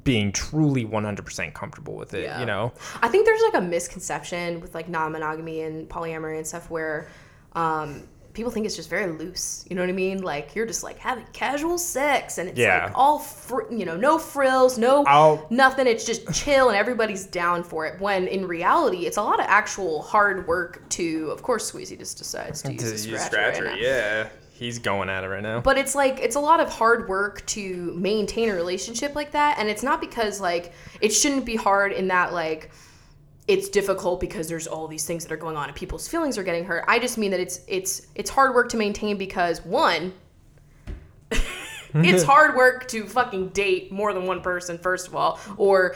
being truly 100% comfortable with it,
Yeah.
you know.
I think there's like a misconception with like non-monogamy and polyamory and stuff where um, people think it's just very loose. You know what I mean? Like you're just like having casual sex and it's
Yeah.
like all fr- you know, no frills, no
I'll-
nothing. It's just chill and everybody's down for it. When in reality, it's a lot of actual hard work to. Of course, Squeezy just decides to, use,
To use
scratcher, right
yeah. He's going at it right now.
But it's like it's a lot of hard work to maintain a relationship like that, and it's not because like it shouldn't be hard in that like it's difficult because there's all these things that are going on and people's feelings are getting hurt. I just mean that it's it's it's hard work to maintain because one it's hard work to fucking date more than one person first of all or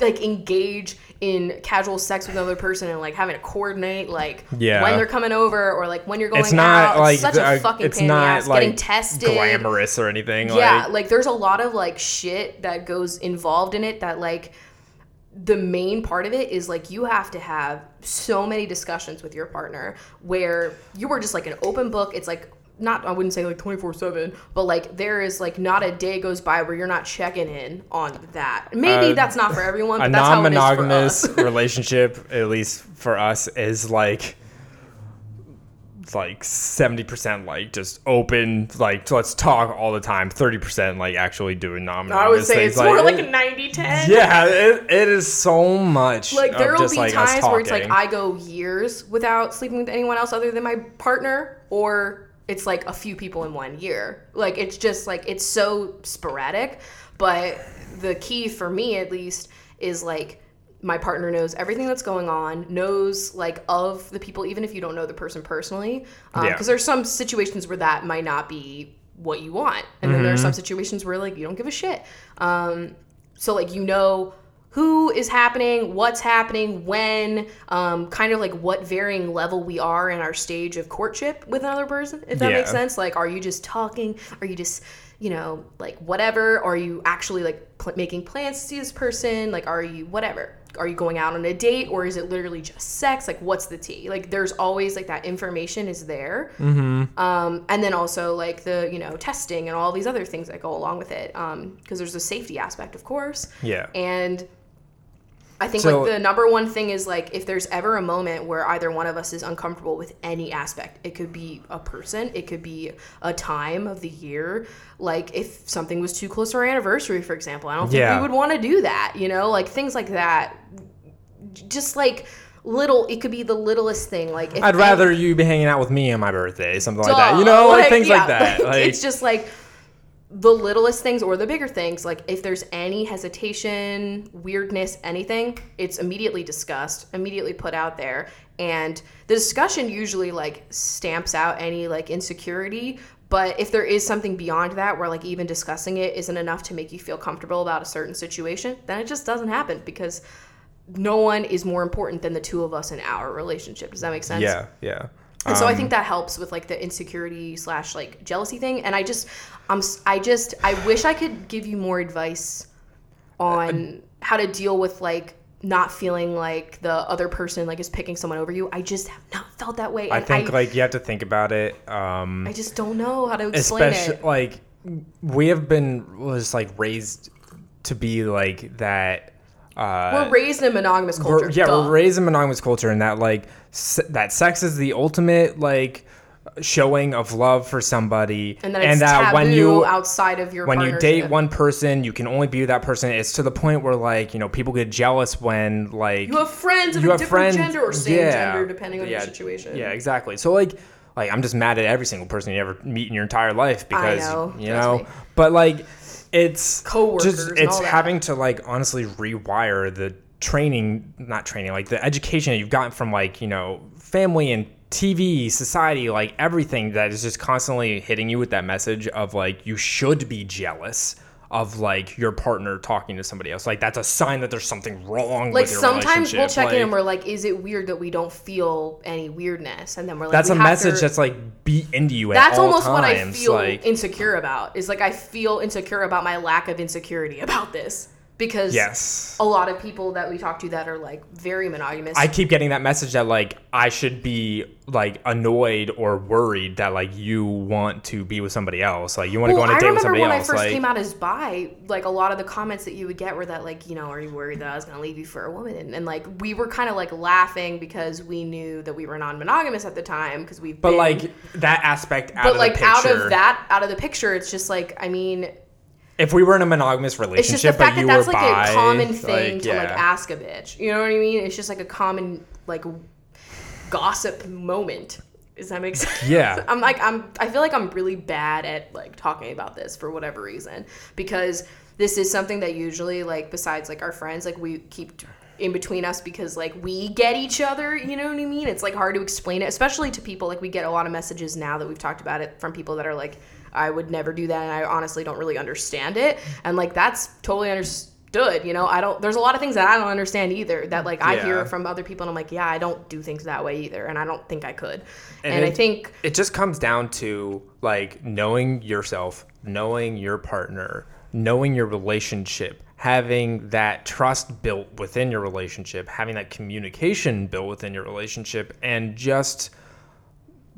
like engage in casual sex with another person and like having to coordinate like
Yeah.
when they're coming over or like when you're going
it's not
out.
like
it's such
the-
a uh, fucking
it's
pain in the
not
ass.
like
getting tested
glamorous or anything.
yeah
like,
like there's a lot of like shit that goes involved in it that like the main part of it is like you have to have so many discussions with your partner where you are just like an open book. It's like not i wouldn't say like 24 7 but like there is like not a day goes by where you're not checking in on that. Maybe
Uh,
that's not for everyone but
a
that's how it is for
non-monogamous
us.
relationship, at least for us, is like like seventy percent like just open, like let's talk all the time. Thirty percent like actually doing non-monogamous
i would say
things.
it's more like
it-
a 90 10
yeah, it, it is so much.
like there will
just,
be
like,
times where it's like. I go years without sleeping with anyone else other than my partner, or it's like a few people in one year. Like it's just like it's so sporadic. But the key for me, at least, is like my partner knows everything that's going on, knows like of the people, even if you don't know the person personally. Because
Yeah.
there's some situations where that might not be what you want, and then there are some
Mm-hmm.
situations where like you don't give a shit. Um, so like you know who is happening, what's happening, when, um, kind of like what varying level we are in our stage of courtship with another person, if that makes sense. Like, are you just talking? Are you just you know, like whatever? Are you actually like pl- making plans to see this person? Like, are you whatever? Are you going out on a date or is it literally just sex? Like, what's the tea? Like, there's always like that information is there. Mm-hmm. Um, and then also like the, you know, testing and all these other things that go along with it. Um, because there's a safety aspect, of course.
Yeah.
And I think
So-
like the number one thing is like if there's ever a moment where either one of us is uncomfortable with any aspect, it could be a person, it could be a time of the year. Like if something was too close to our anniversary, for example, I don't think
Yeah.
we would want to do that. You know, like things like that. Just like little, it could be the littlest thing. Like if
I'd rather you be hanging out with me on my birthday, something like that. You know, like, things
yeah,
like that. Like,
it's just like the littlest things or the bigger things. Like if there's any hesitation, weirdness, anything, it's immediately discussed, immediately put out there, and the discussion usually like stamps out any like insecurity. But if there is something beyond that, where like even discussing it isn't enough to make you feel comfortable about a certain situation, then it just doesn't happen because no one is more important than the two of us in our relationship. Does that make sense?
yeah, yeah.
And so I
Um,
think that helps with like the insecurity slash like jealousy thing. And I just, I'm, I just, I wish I could give you more advice on how to deal with like not feeling like the other person like is picking someone over you. I just have not felt that way.
I
And
think like you have to think about it. Um,
I just don't know how to explain
especially
it.
like we have been was like raised to be like that. Uh,
We're raised in a monogamous culture.
we're- yeah,
duh.
we're raised in monogamous culture, and that like se- that sex is the ultimate like showing of love for somebody,
and then it's taboo outside of your
when you date one person, you can only be with that person. It's to the point where like you know people get jealous when like
You have friends of
you
a
have
different
friends-
gender or same
yeah,
gender, depending on
yeah,
your situation.
Yeah, exactly. So like, like I'm just mad at every single person you ever meet in your entire life because
know,
you know. But like, it's
Coworkers
Just it's having to like honestly rewire the training, not training, like the education that you've gotten from like you know family and TV, society, like everything that is just constantly hitting you with that message of like you should be jealous of like your partner talking to somebody else. Like that's a sign that there's something wrong
like
with your
sometimes we'll check in and
Like,
we're like, is it weird that we don't feel any weirdness? And then we're like,
that's
we
a message
to-
that's like beat into you at
that's almost what I
times,
feel
like
insecure about. Is like I feel insecure about my lack of insecurity about this because
yes
a lot of people that we talk to that are like very monogamous.
i keep getting that message that like i should be like annoyed or worried that like you want to be with somebody else like you want to
well,
go on a
I
date with
remember
somebody
when
else
I first
like
came out as bi, like a lot of the comments that you would get were that like, you know, are you worried that I was gonna leave you for a woman? And, and like we were kind of like laughing because we knew that we were non-monogamous at the time because we've
but
been
like that aspect out
but
of
like
the picture
out of that out of the picture it's just like i mean
if we were in a monogamous relationship,
it's just the fact
but you
that that's
were
like
bi
a common thing
like,
to
yeah.
like ask a bitch. You know what i mean? It's just like a common like gossip moment. Does that make sense?
Yeah.
i'm like i'm i feel like i'm really bad at like talking about this for whatever reason because this is something that usually like besides like our friends like we keep in between us because like we get each other you know what i mean? It's like hard to explain it especially to people. Like we get a lot of messages now that we've talked about it from people that are like i would never do that and i honestly don't really understand it. And like that's totally understood you know? I don't there's a lot of things that i don't understand either that like i
Yeah.
hear from other people and i'm like yeah i don't do things that way either and i don't think i could. And,
And
i think
it just comes down to like knowing yourself, knowing your partner, knowing your relationship, having that trust built within your relationship, having that communication built within your relationship, and just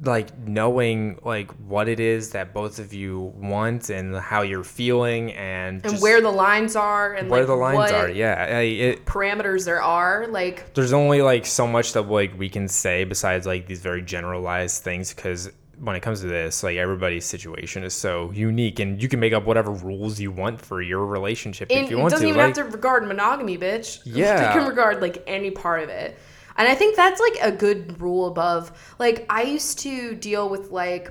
like knowing like what it is that both of you want and how you're feeling and
and where the lines are and
where
like
the lines are yeah it,
parameters there are like
there's only like so much that like we can say besides like these very generalized things because when it comes to this like everybody's situation is so unique and you can make up whatever rules you want for your relationship
and
if you want to.
it doesn't even
like,
have to regard monogamy bitch
Yeah.
it can regard like any part of it and i think that's like a good rule above like i used to deal with like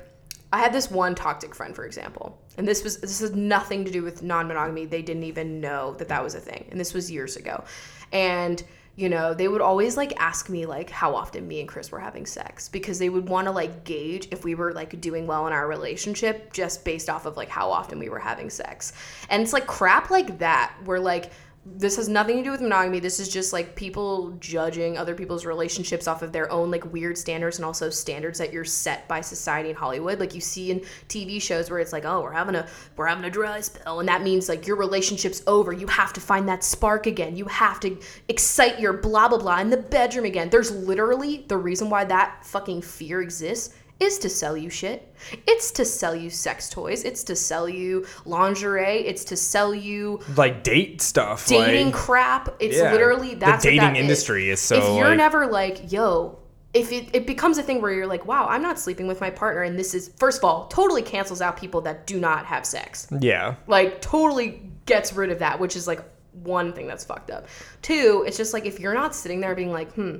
i had this one toxic friend for example and this was this has nothing to do with non-monogamy. They didn't even know that that was a thing and this was years ago. And you know they would always like ask me like how often me and chris were having sex because they would want to like gauge if we were like doing well in our relationship just based off of like how often we were having sex. And it's like crap like that where like this has nothing to do with monogamy. This is just like people judging other people's relationships off of their own like weird standards and also standards that you're set by society in Hollywood. Like you see in TV shows where it's like, oh, we're having a we're having a dry spell, and that means like your relationship's over. You have to find that spark again. You have to excite your blah blah blah in the bedroom again. There's literally the reason why that fucking fear exists is to sell you shit. It's to sell you sex toys. It's to sell you lingerie. It's to sell you
like date stuff,
dating
like,
crap. It's
yeah.
literally that's
the dating
that
industry is,
is.
so.
If you're
like,
never like, yo, if it, it becomes a thing where you're like, wow, I'm not sleeping with my partner, and this is first of all totally cancels out people that do not have sex.
yeah,
Like totally gets rid of that, which is like one thing that's fucked up. Two, it's just like if you're not sitting there being like, hmm.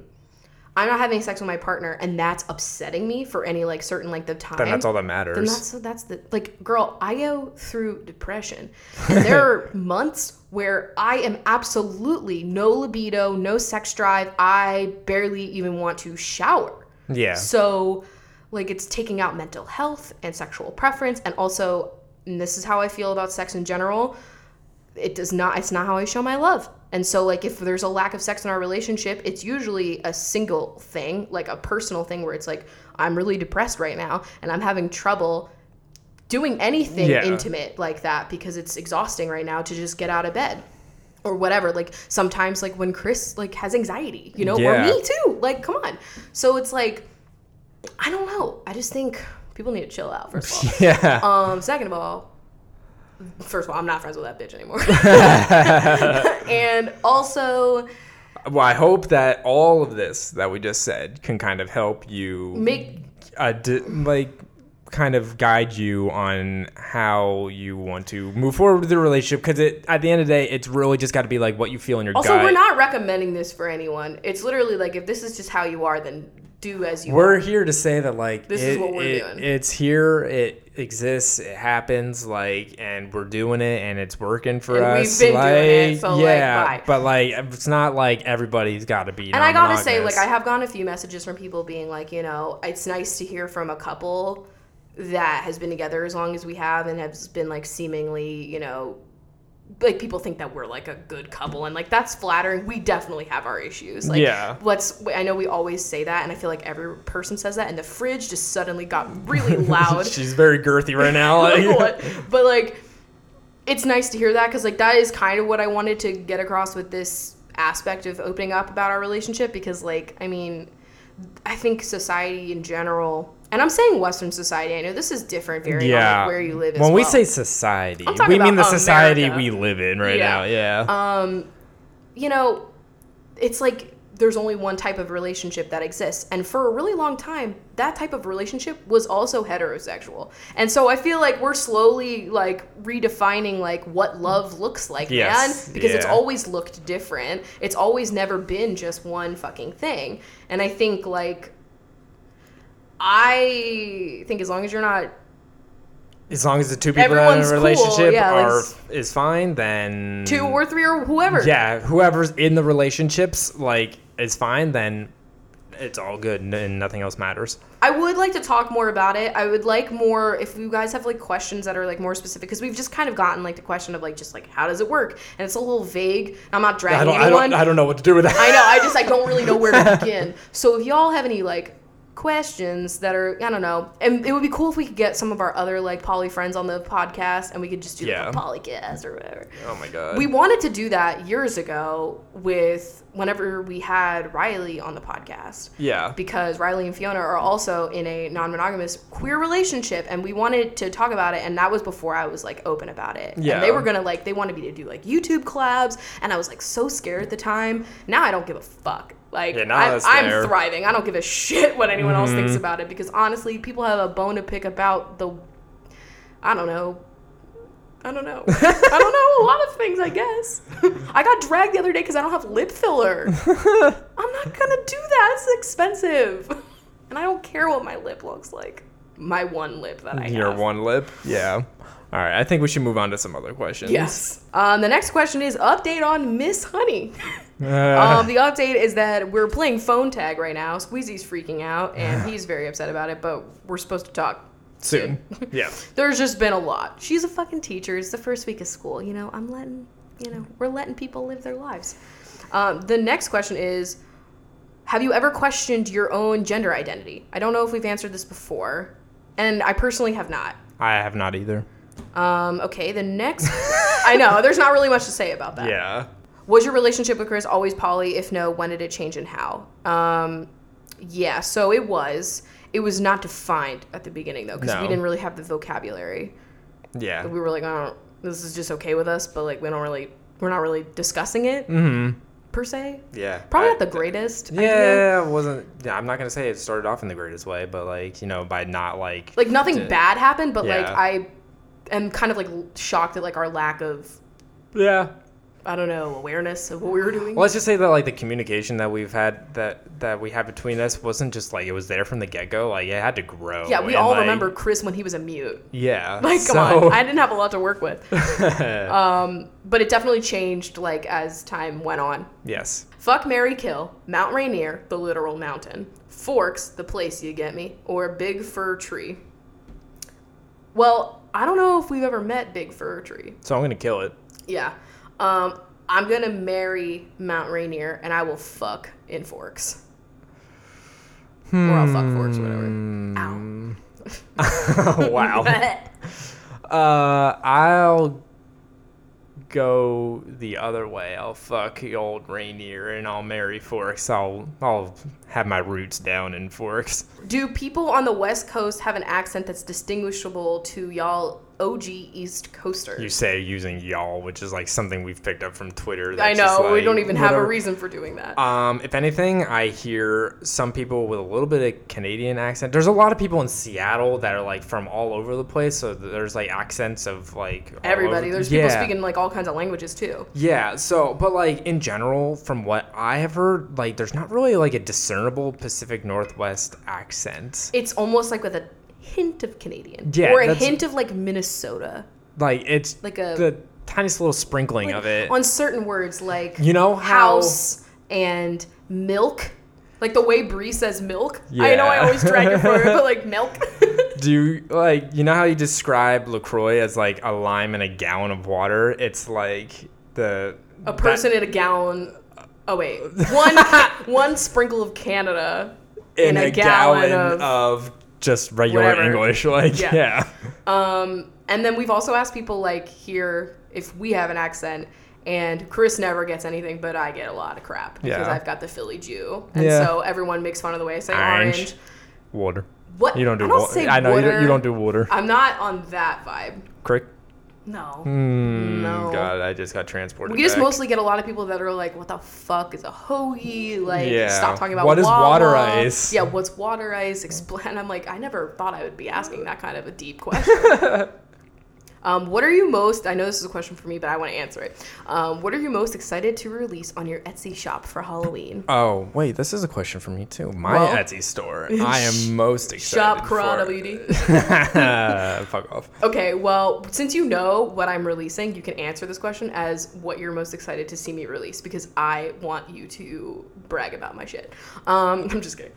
I'm not having sex with my partner, and that's upsetting me for any like certain length of time
then that's all that matters.
then that's that's the like girl i go through depression. And there are months where i am absolutely no libido no sex drive. I barely even want to shower.
Yeah,
so like it's taking out mental health and sexual preference. And also and this is how i feel about sex in general it does not it's not how i show my love and so like if there's a lack of sex in our relationship it's usually a single thing like a personal thing where it's like i'm really depressed right now and i'm having trouble doing anything
Yeah.
intimate like that because it's exhausting right now to just get out of bed or whatever. Like sometimes like when chris like has anxiety you know
Yeah.
or me too. Like come on. So it's like i don't know. I just think people need to chill out first of
yeah,
um second of all first of all i'm not friends with that bitch anymore. And also
well, I hope that all of this that we just said can kind of help you
make
uh, di- like kind of guide you on how you want to move forward with the relationship. Because it at the end of the day it's really just got to be like what you feel in your
also
gut.
we're not recommending this for anyone. It's literally like if this is just how you are then do as you
we're
are
here to say that like
This
it,
is what we're
it-
doing.
it's here it exists it happens like and we're doing it and it's working for
And we've
us
been doing it, so, like,
yeah
bye.
but like it's not like everybody's got to be
and I gotta say, like, I have gotten a few messages from people being like, you know, it's nice to hear from a couple that has been together as long as we have and has been like seemingly, you know, like people think that we're like a good couple and like that's flattering. We definitely have our issues. Like,
Yeah.
Let's. I know we always say that, and I feel like every person says that, and the fridge just suddenly got really loud.
she's very girthy right now
I don't know
like
but like it's nice to hear that because like that is kind of what I wanted to get across with this aspect of opening up about our relationship because like I mean I think society in general and I'm saying Western society I know this is different on
yeah.
where you live
when we
well.
say society we mean the society
America.
we live in right
Yeah.
now yeah.
Um you know it's like there's only one type of relationship that exists. And for a really long time that type of relationship was also heterosexual. And so i feel like we're slowly like redefining like what love looks like
Yes,
man because it's always looked different. It's always never been just one fucking thing. And i think like i think as long as you're not
as long as the two people that are in a
cool,
relationship
yeah,
are
s-
is fine then
two or three or whoever
yeah whoever's in the relationships like is fine then it's all good and- nothing else matters
I would like to talk more about it. I would like more if you guys have like questions that are like more specific because we've just kind of gotten like the question of like just like how does it work and it's a little vague. I'm not
I
dragging
I
anyone.
don't I don't know what to do with that
I know. I just I don't really know where to begin. So if y'all have any like questions that are I don't know, and it would be cool if we could get some of our other like poly friends on the podcast and we could just do
Yeah.
like a polycast or whatever.
oh my god
We wanted to do that years ago with whenever we had Riley on the podcast
yeah
because Riley and Fiona are also in a non-monogamous queer relationship and we wanted to talk about it and that was before I was like open about it.
Yeah.
And they were going to like they wanted me to do like YouTube collabs and I was like so scared at the time. Now I don't give a fuck. Like
Yeah,
I, I'm.
Mm-hmm.
thriving. I don't give a shit what anyone else thinks about it because honestly, people have a bone to pick about the I don't know. I don't know. I don't know a lot of things, I guess. I got dragged the other day because I don't have lip filler. I'm not gonna do that. It's expensive, and I don't care what my lip looks like. My one lip that I
your
have.
one lip yeah all right i think we should move on to some other questions
Yes. Um, the next question is update on Miss Honey.
Uh,
Um, the update is that we're playing phone tag right now. Squeezy's freaking out, and he's very upset about it. But we're supposed to talk
soon yeah
There's just been a lot. She's a fucking teacher. It's the first week of school. You know, I'm letting you know, we're letting people live their lives. Um, the next question is Have you ever questioned your own gender identity? I don't know if we've answered this before, and I personally have not.
I have not either.
Um, okay, the next. I know, there's not really much to say about that.
Yeah.
Was your relationship with Chris always poly? If no, when did it change and how? Um, yeah, so it was. It was not defined at the beginning though, because we didn't really have the vocabulary.
Yeah.
We were like, oh, this is just okay with us, but like we don't really, we're not really discussing it
Mm-hmm.
per se.
Yeah.
Probably
I-
not the greatest. idea.
Yeah, it wasn't. Yeah, I'm not gonna say it started off in the greatest way, but like you know, by not like.
Like nothing
Did-
bad happened, but like
Yeah.
I am kind of like shocked at like our lack of
Yeah.
I don't know awareness of what we were doing.
Well, let's just say that like the communication that we've had that that we had between us wasn't just like it was there from the get go. Like it had to grow.
yeah, we
and,
all
like-
remember Chris when he was a mute.
Yeah.
Like, come
so-
on, I didn't have a lot to work with. Um, but it definitely changed like as time went on.
yes.
Fuck Mary Kill, Mount Rainier, the literal mountain, Forks, the place you get me, or Big Fir Tree. Well, I don't know if we've ever met Big Fir Tree.
So I'm gonna kill it.
Yeah. Um, I'm gonna marry Mount Rainier and I will fuck in Forks. Or I'll fuck Forks, whatever. Ow.
wow. Uh, I'll go the other way. I'll fuck the old Rainier and I'll marry Forks. I'll I'll have my roots down in Forks.
Do people on the West Coast have an accent that's distinguishable to y'all OG East Coaster.
You say using y'all, which is like something we've picked up from Twitter.
I know, we don't even have a reason for doing that.
Um, if anything, I hear some people with a little bit of Canadian accent. There's a lot of people in Seattle that are like from all over the place, so there's like accents of like
Everybody.
over-
There's people
Yeah.
speaking like all kinds of languages too.
Yeah, so but like in general, from what I have heard, like there's not really like a discernible Pacific Northwest accent.
It's almost like with a hint of Canadian.
Yeah,
Or a hint of like Minnesota.
Like it's
Like a
the tiniest little sprinkling
like,
of it.
on certain words like
You know how-
house and milk. Like the way Brie says milk. I know I always drag it for her, but like milk.
Do you like you know how you describe LaCroix as like a lime in a gallon of water? It's like the
a person in a gallon. Oh wait, one one sprinkle of Canada
in, a, gallon,
of-
of, just regular
whatever.
English. Like
Yeah.
yeah.
Um, and then we've also asked people like here if we have an accent, and Chris never gets anything, but I get a lot of crap because
Yeah.
I've got the Philly Jew, and
Yeah.
so everyone makes fun of the way I say
Orange.
orange.
water.
What
You don't do
I don't
water.
say
I know you don't,
water.
you don't do water.
I'm not on that vibe.
Crick.
No.
Mm,
No.
God, I just got transported.
We just
back.
mostly get a lot of people that are like, "What the fuck is a hoagie?" Like,
Yeah.
stop talking about
What is water ice?
Yeah, what's water ice? Explain. I'm like, I never thought I would be asking that kind of a deep question. um, what are you most? I know this is a question for me, but I want to answer it. Um, what are you most excited to release on your Etsy shop for Halloween?
Oh wait, this is a question for me too. My
Well-
Etsy store. I am most excited.
Shop
for.
Craw WD.
Fuck off.
Okay, well, since you know what I'm releasing, you can answer this question as what you're most excited to see me release because I want you to brag about my shit. Um, I'm just kidding,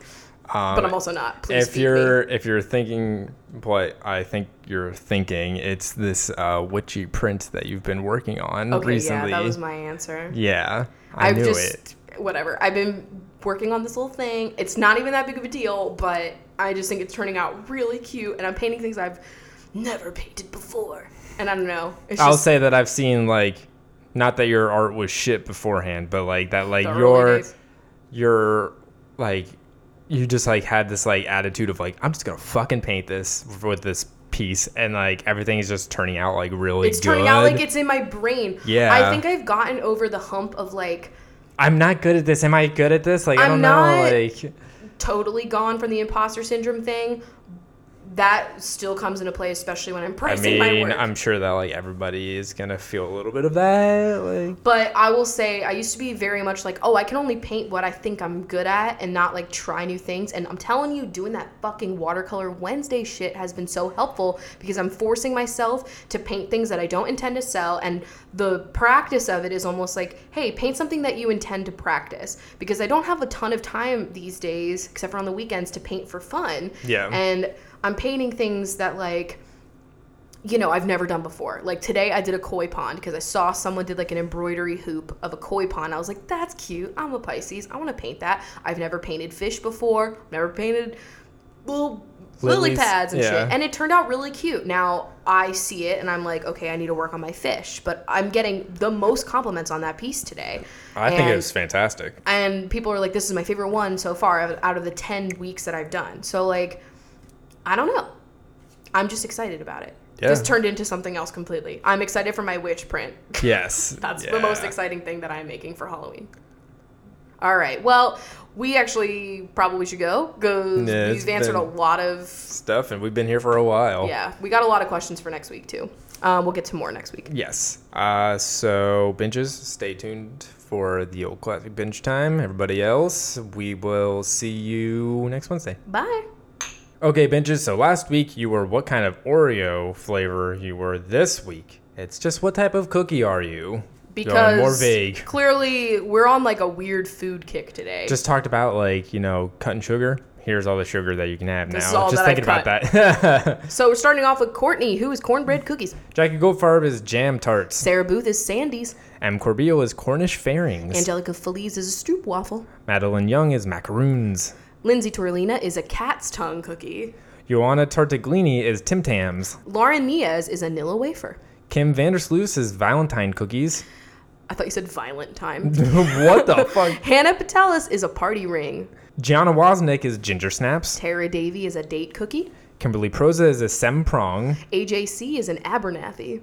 Um,
but I'm also not. Please
if you're
me.
if you're thinking what I think you're thinking, it's this uh, witchy print that you've been working on
okay,
recently.
yeah, that was my answer.
Yeah, I
I've
knew
just
it.
whatever. I've been working on this little thing. It's not even that big of a deal, but I just think it's turning out really cute, and I'm painting things I've never painted before. And I don't know. It's
I'll
just
say that I've seen like, not that your art was shit beforehand, but like that like your your like you just like had this like attitude of like I'm just gonna fucking paint this with this piece and like everything is just turning out like really
It's
good.
turning out like it's in my brain.
Yeah.
I think I've gotten over the hump of like
I'm not good at this. Am I good at this? Like I
I'm
don't
not-
know. Like
totally gone from the imposter syndrome thing. That still comes into play, especially when I'm
I
pricing my work.
I'm sure that like everybody is gonna feel a little bit of that. Like
But I will say, I used to be very much like, oh, I can only paint what I think I'm good at and not like try new things. And I'm telling you, doing that fucking watercolor Wednesday shit has been so helpful because I'm forcing myself to paint things that I don't intend to sell. And the practice of it is almost like, hey, paint something that you intend to practice because I don't have a ton of time these days, except for on the weekends, to paint for fun.
Yeah.
And I'm painting things that like you know, I've never done before. Like today, I did a koi pond because I saw someone did like an embroidery hoop of a koi pond. I was like, that's cute. I'm a Pisces. I want to paint that. I've never painted fish before. Never painted little lily pads and
yeah.
shit. And it turned out really cute. Now I see it and I'm like, okay, I need to work on my fish. But I'm getting the most compliments on that piece today.
I think it was fantastic.
and people are like this is my favorite one so far out of the 10 weeks that i've done so like i don't know i'm just excited about it
Yeah.
this turned into something else completely i'm excited for my witch print
Yes.
that's the most exciting thing that i'm making for halloween all right well we actually probably should go because
Yeah,
we've answered a lot of
Stuff, and we've been here for a while.
yeah we got a lot of questions for next week too um, we'll get to more next week
Yes. Uh, so, binges, stay tuned for the old classic binge time. Everybody else, we will see you next Wednesday.
bye
Okay, binges. So, last week you were what kind of Oreo flavor you were this week? It's just what type of cookie are you?
because
more vague.
clearly we're on like a weird food kick today
Just talked about, like, you know, cutting sugar. Here's all the sugar that you can have
This is
now.
all
Just
that
thinking about that.
So we're starting off with Courtney, who is cornbread cookies.
Jackie Goldfarb is jam tarts.
Sarah Booth is Sandies.
M. Corbeil is Cornish fairings.
Angelica Feliz is a stroop waffle.
Madeline Young is macaroons.
Lindsay Torlina is a cat's tongue cookie.
Joanna Tartaglini is Tim Tams.
Lauren Niaz is a Nilla wafer.
Kim Vandersloos is Valentine cookies.
I thought you said violent time.
what the fuck?
Hannah Patelis is a party ring.
Gianna Wozniak is ginger snaps.
Tara Davy is a date cookie.
Kimberly Proza is a semprong.
AJC is an Abernethy.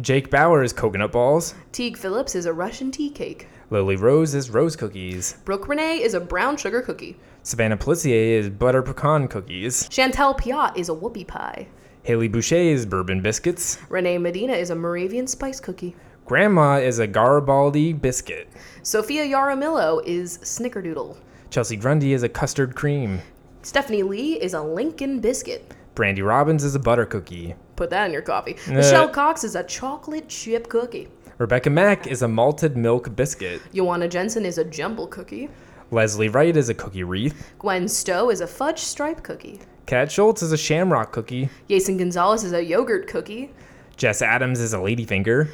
Jake Bauer is coconut balls.
Teague Phillips is a Russian tea cake.
Lily Rose is rose cookies.
Brooke Renee is a brown sugar cookie.
Savannah Pelissier is butter pecan cookies.
Chantel Piat is a whoopie pie.
Haley Boucher is bourbon biscuits.
Renee Medina is a Moravian spice cookie.
Grandma is a Garibaldi biscuit.
Sophia Yaramillo is Snickerdoodle.
Chelsea Grundy is a custard cream.
Stephanie Lee is a Lincoln biscuit.
Brandy Robbins is a butter cookie.
Put that in your coffee. Uh, Michelle Cox is a chocolate chip cookie.
Rebecca Mack is a malted milk biscuit.
Joanna Jensen is a jumble cookie.
Leslie Wright is a cookie wreath.
Gwen Stowe is a fudge stripe cookie.
Kat Schultz is a shamrock cookie.
Jason Gonzalez is a yogurt cookie.
Jess Adams is a ladyfinger.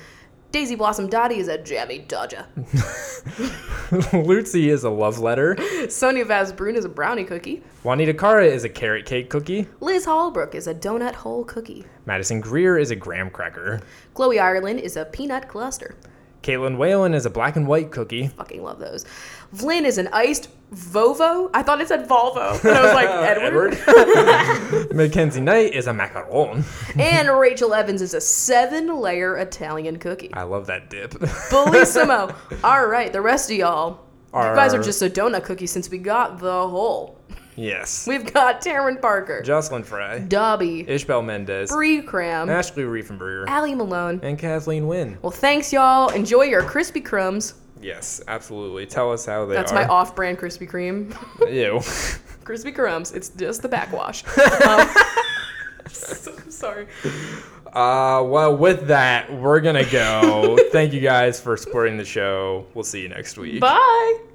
Daisy Blossom Dottie is a jammy dodger.
Lucy is a love letter.
Sonia Vaz Brun is a brownie cookie.
Juanita Cara is a carrot cake cookie.
Liz Hallbrook is a donut hole cookie.
Madison Greer is a graham cracker.
Chloe Ireland is a peanut cluster.
Caitlin Whalen is a black and white cookie.
Fucking love those. Flynn is an iced Vovo. I thought it said Volvo. And I was like, Edward.
Mackenzie Knight is a macaron.
and Rachel Evans is a seven layer Italian cookie.
I love that dip.
Bellissimo. All right, the rest of y'all. You guys are
Are-
just a donut cookie since we got the whole.
yes.
We've got Taryn Parker,
Jocelyn Fry.
Dobby,
Ishbel Mendez.
Bree Cram,
Ashley Riefenberger.
Allie Malone.
And Kathleen Wynn.
Well, thanks, y'all. Enjoy your crispy Crumbs.
Yes, absolutely. Tell us how they
That's
are.
my off brand Krispy Kreme.
Ew.
Krispy Crumbs. It's just the backwash. Um, so sorry.
Uh, well, with that, we're gonna go. Thank you guys for supporting the show. We'll see you next week.
Bye.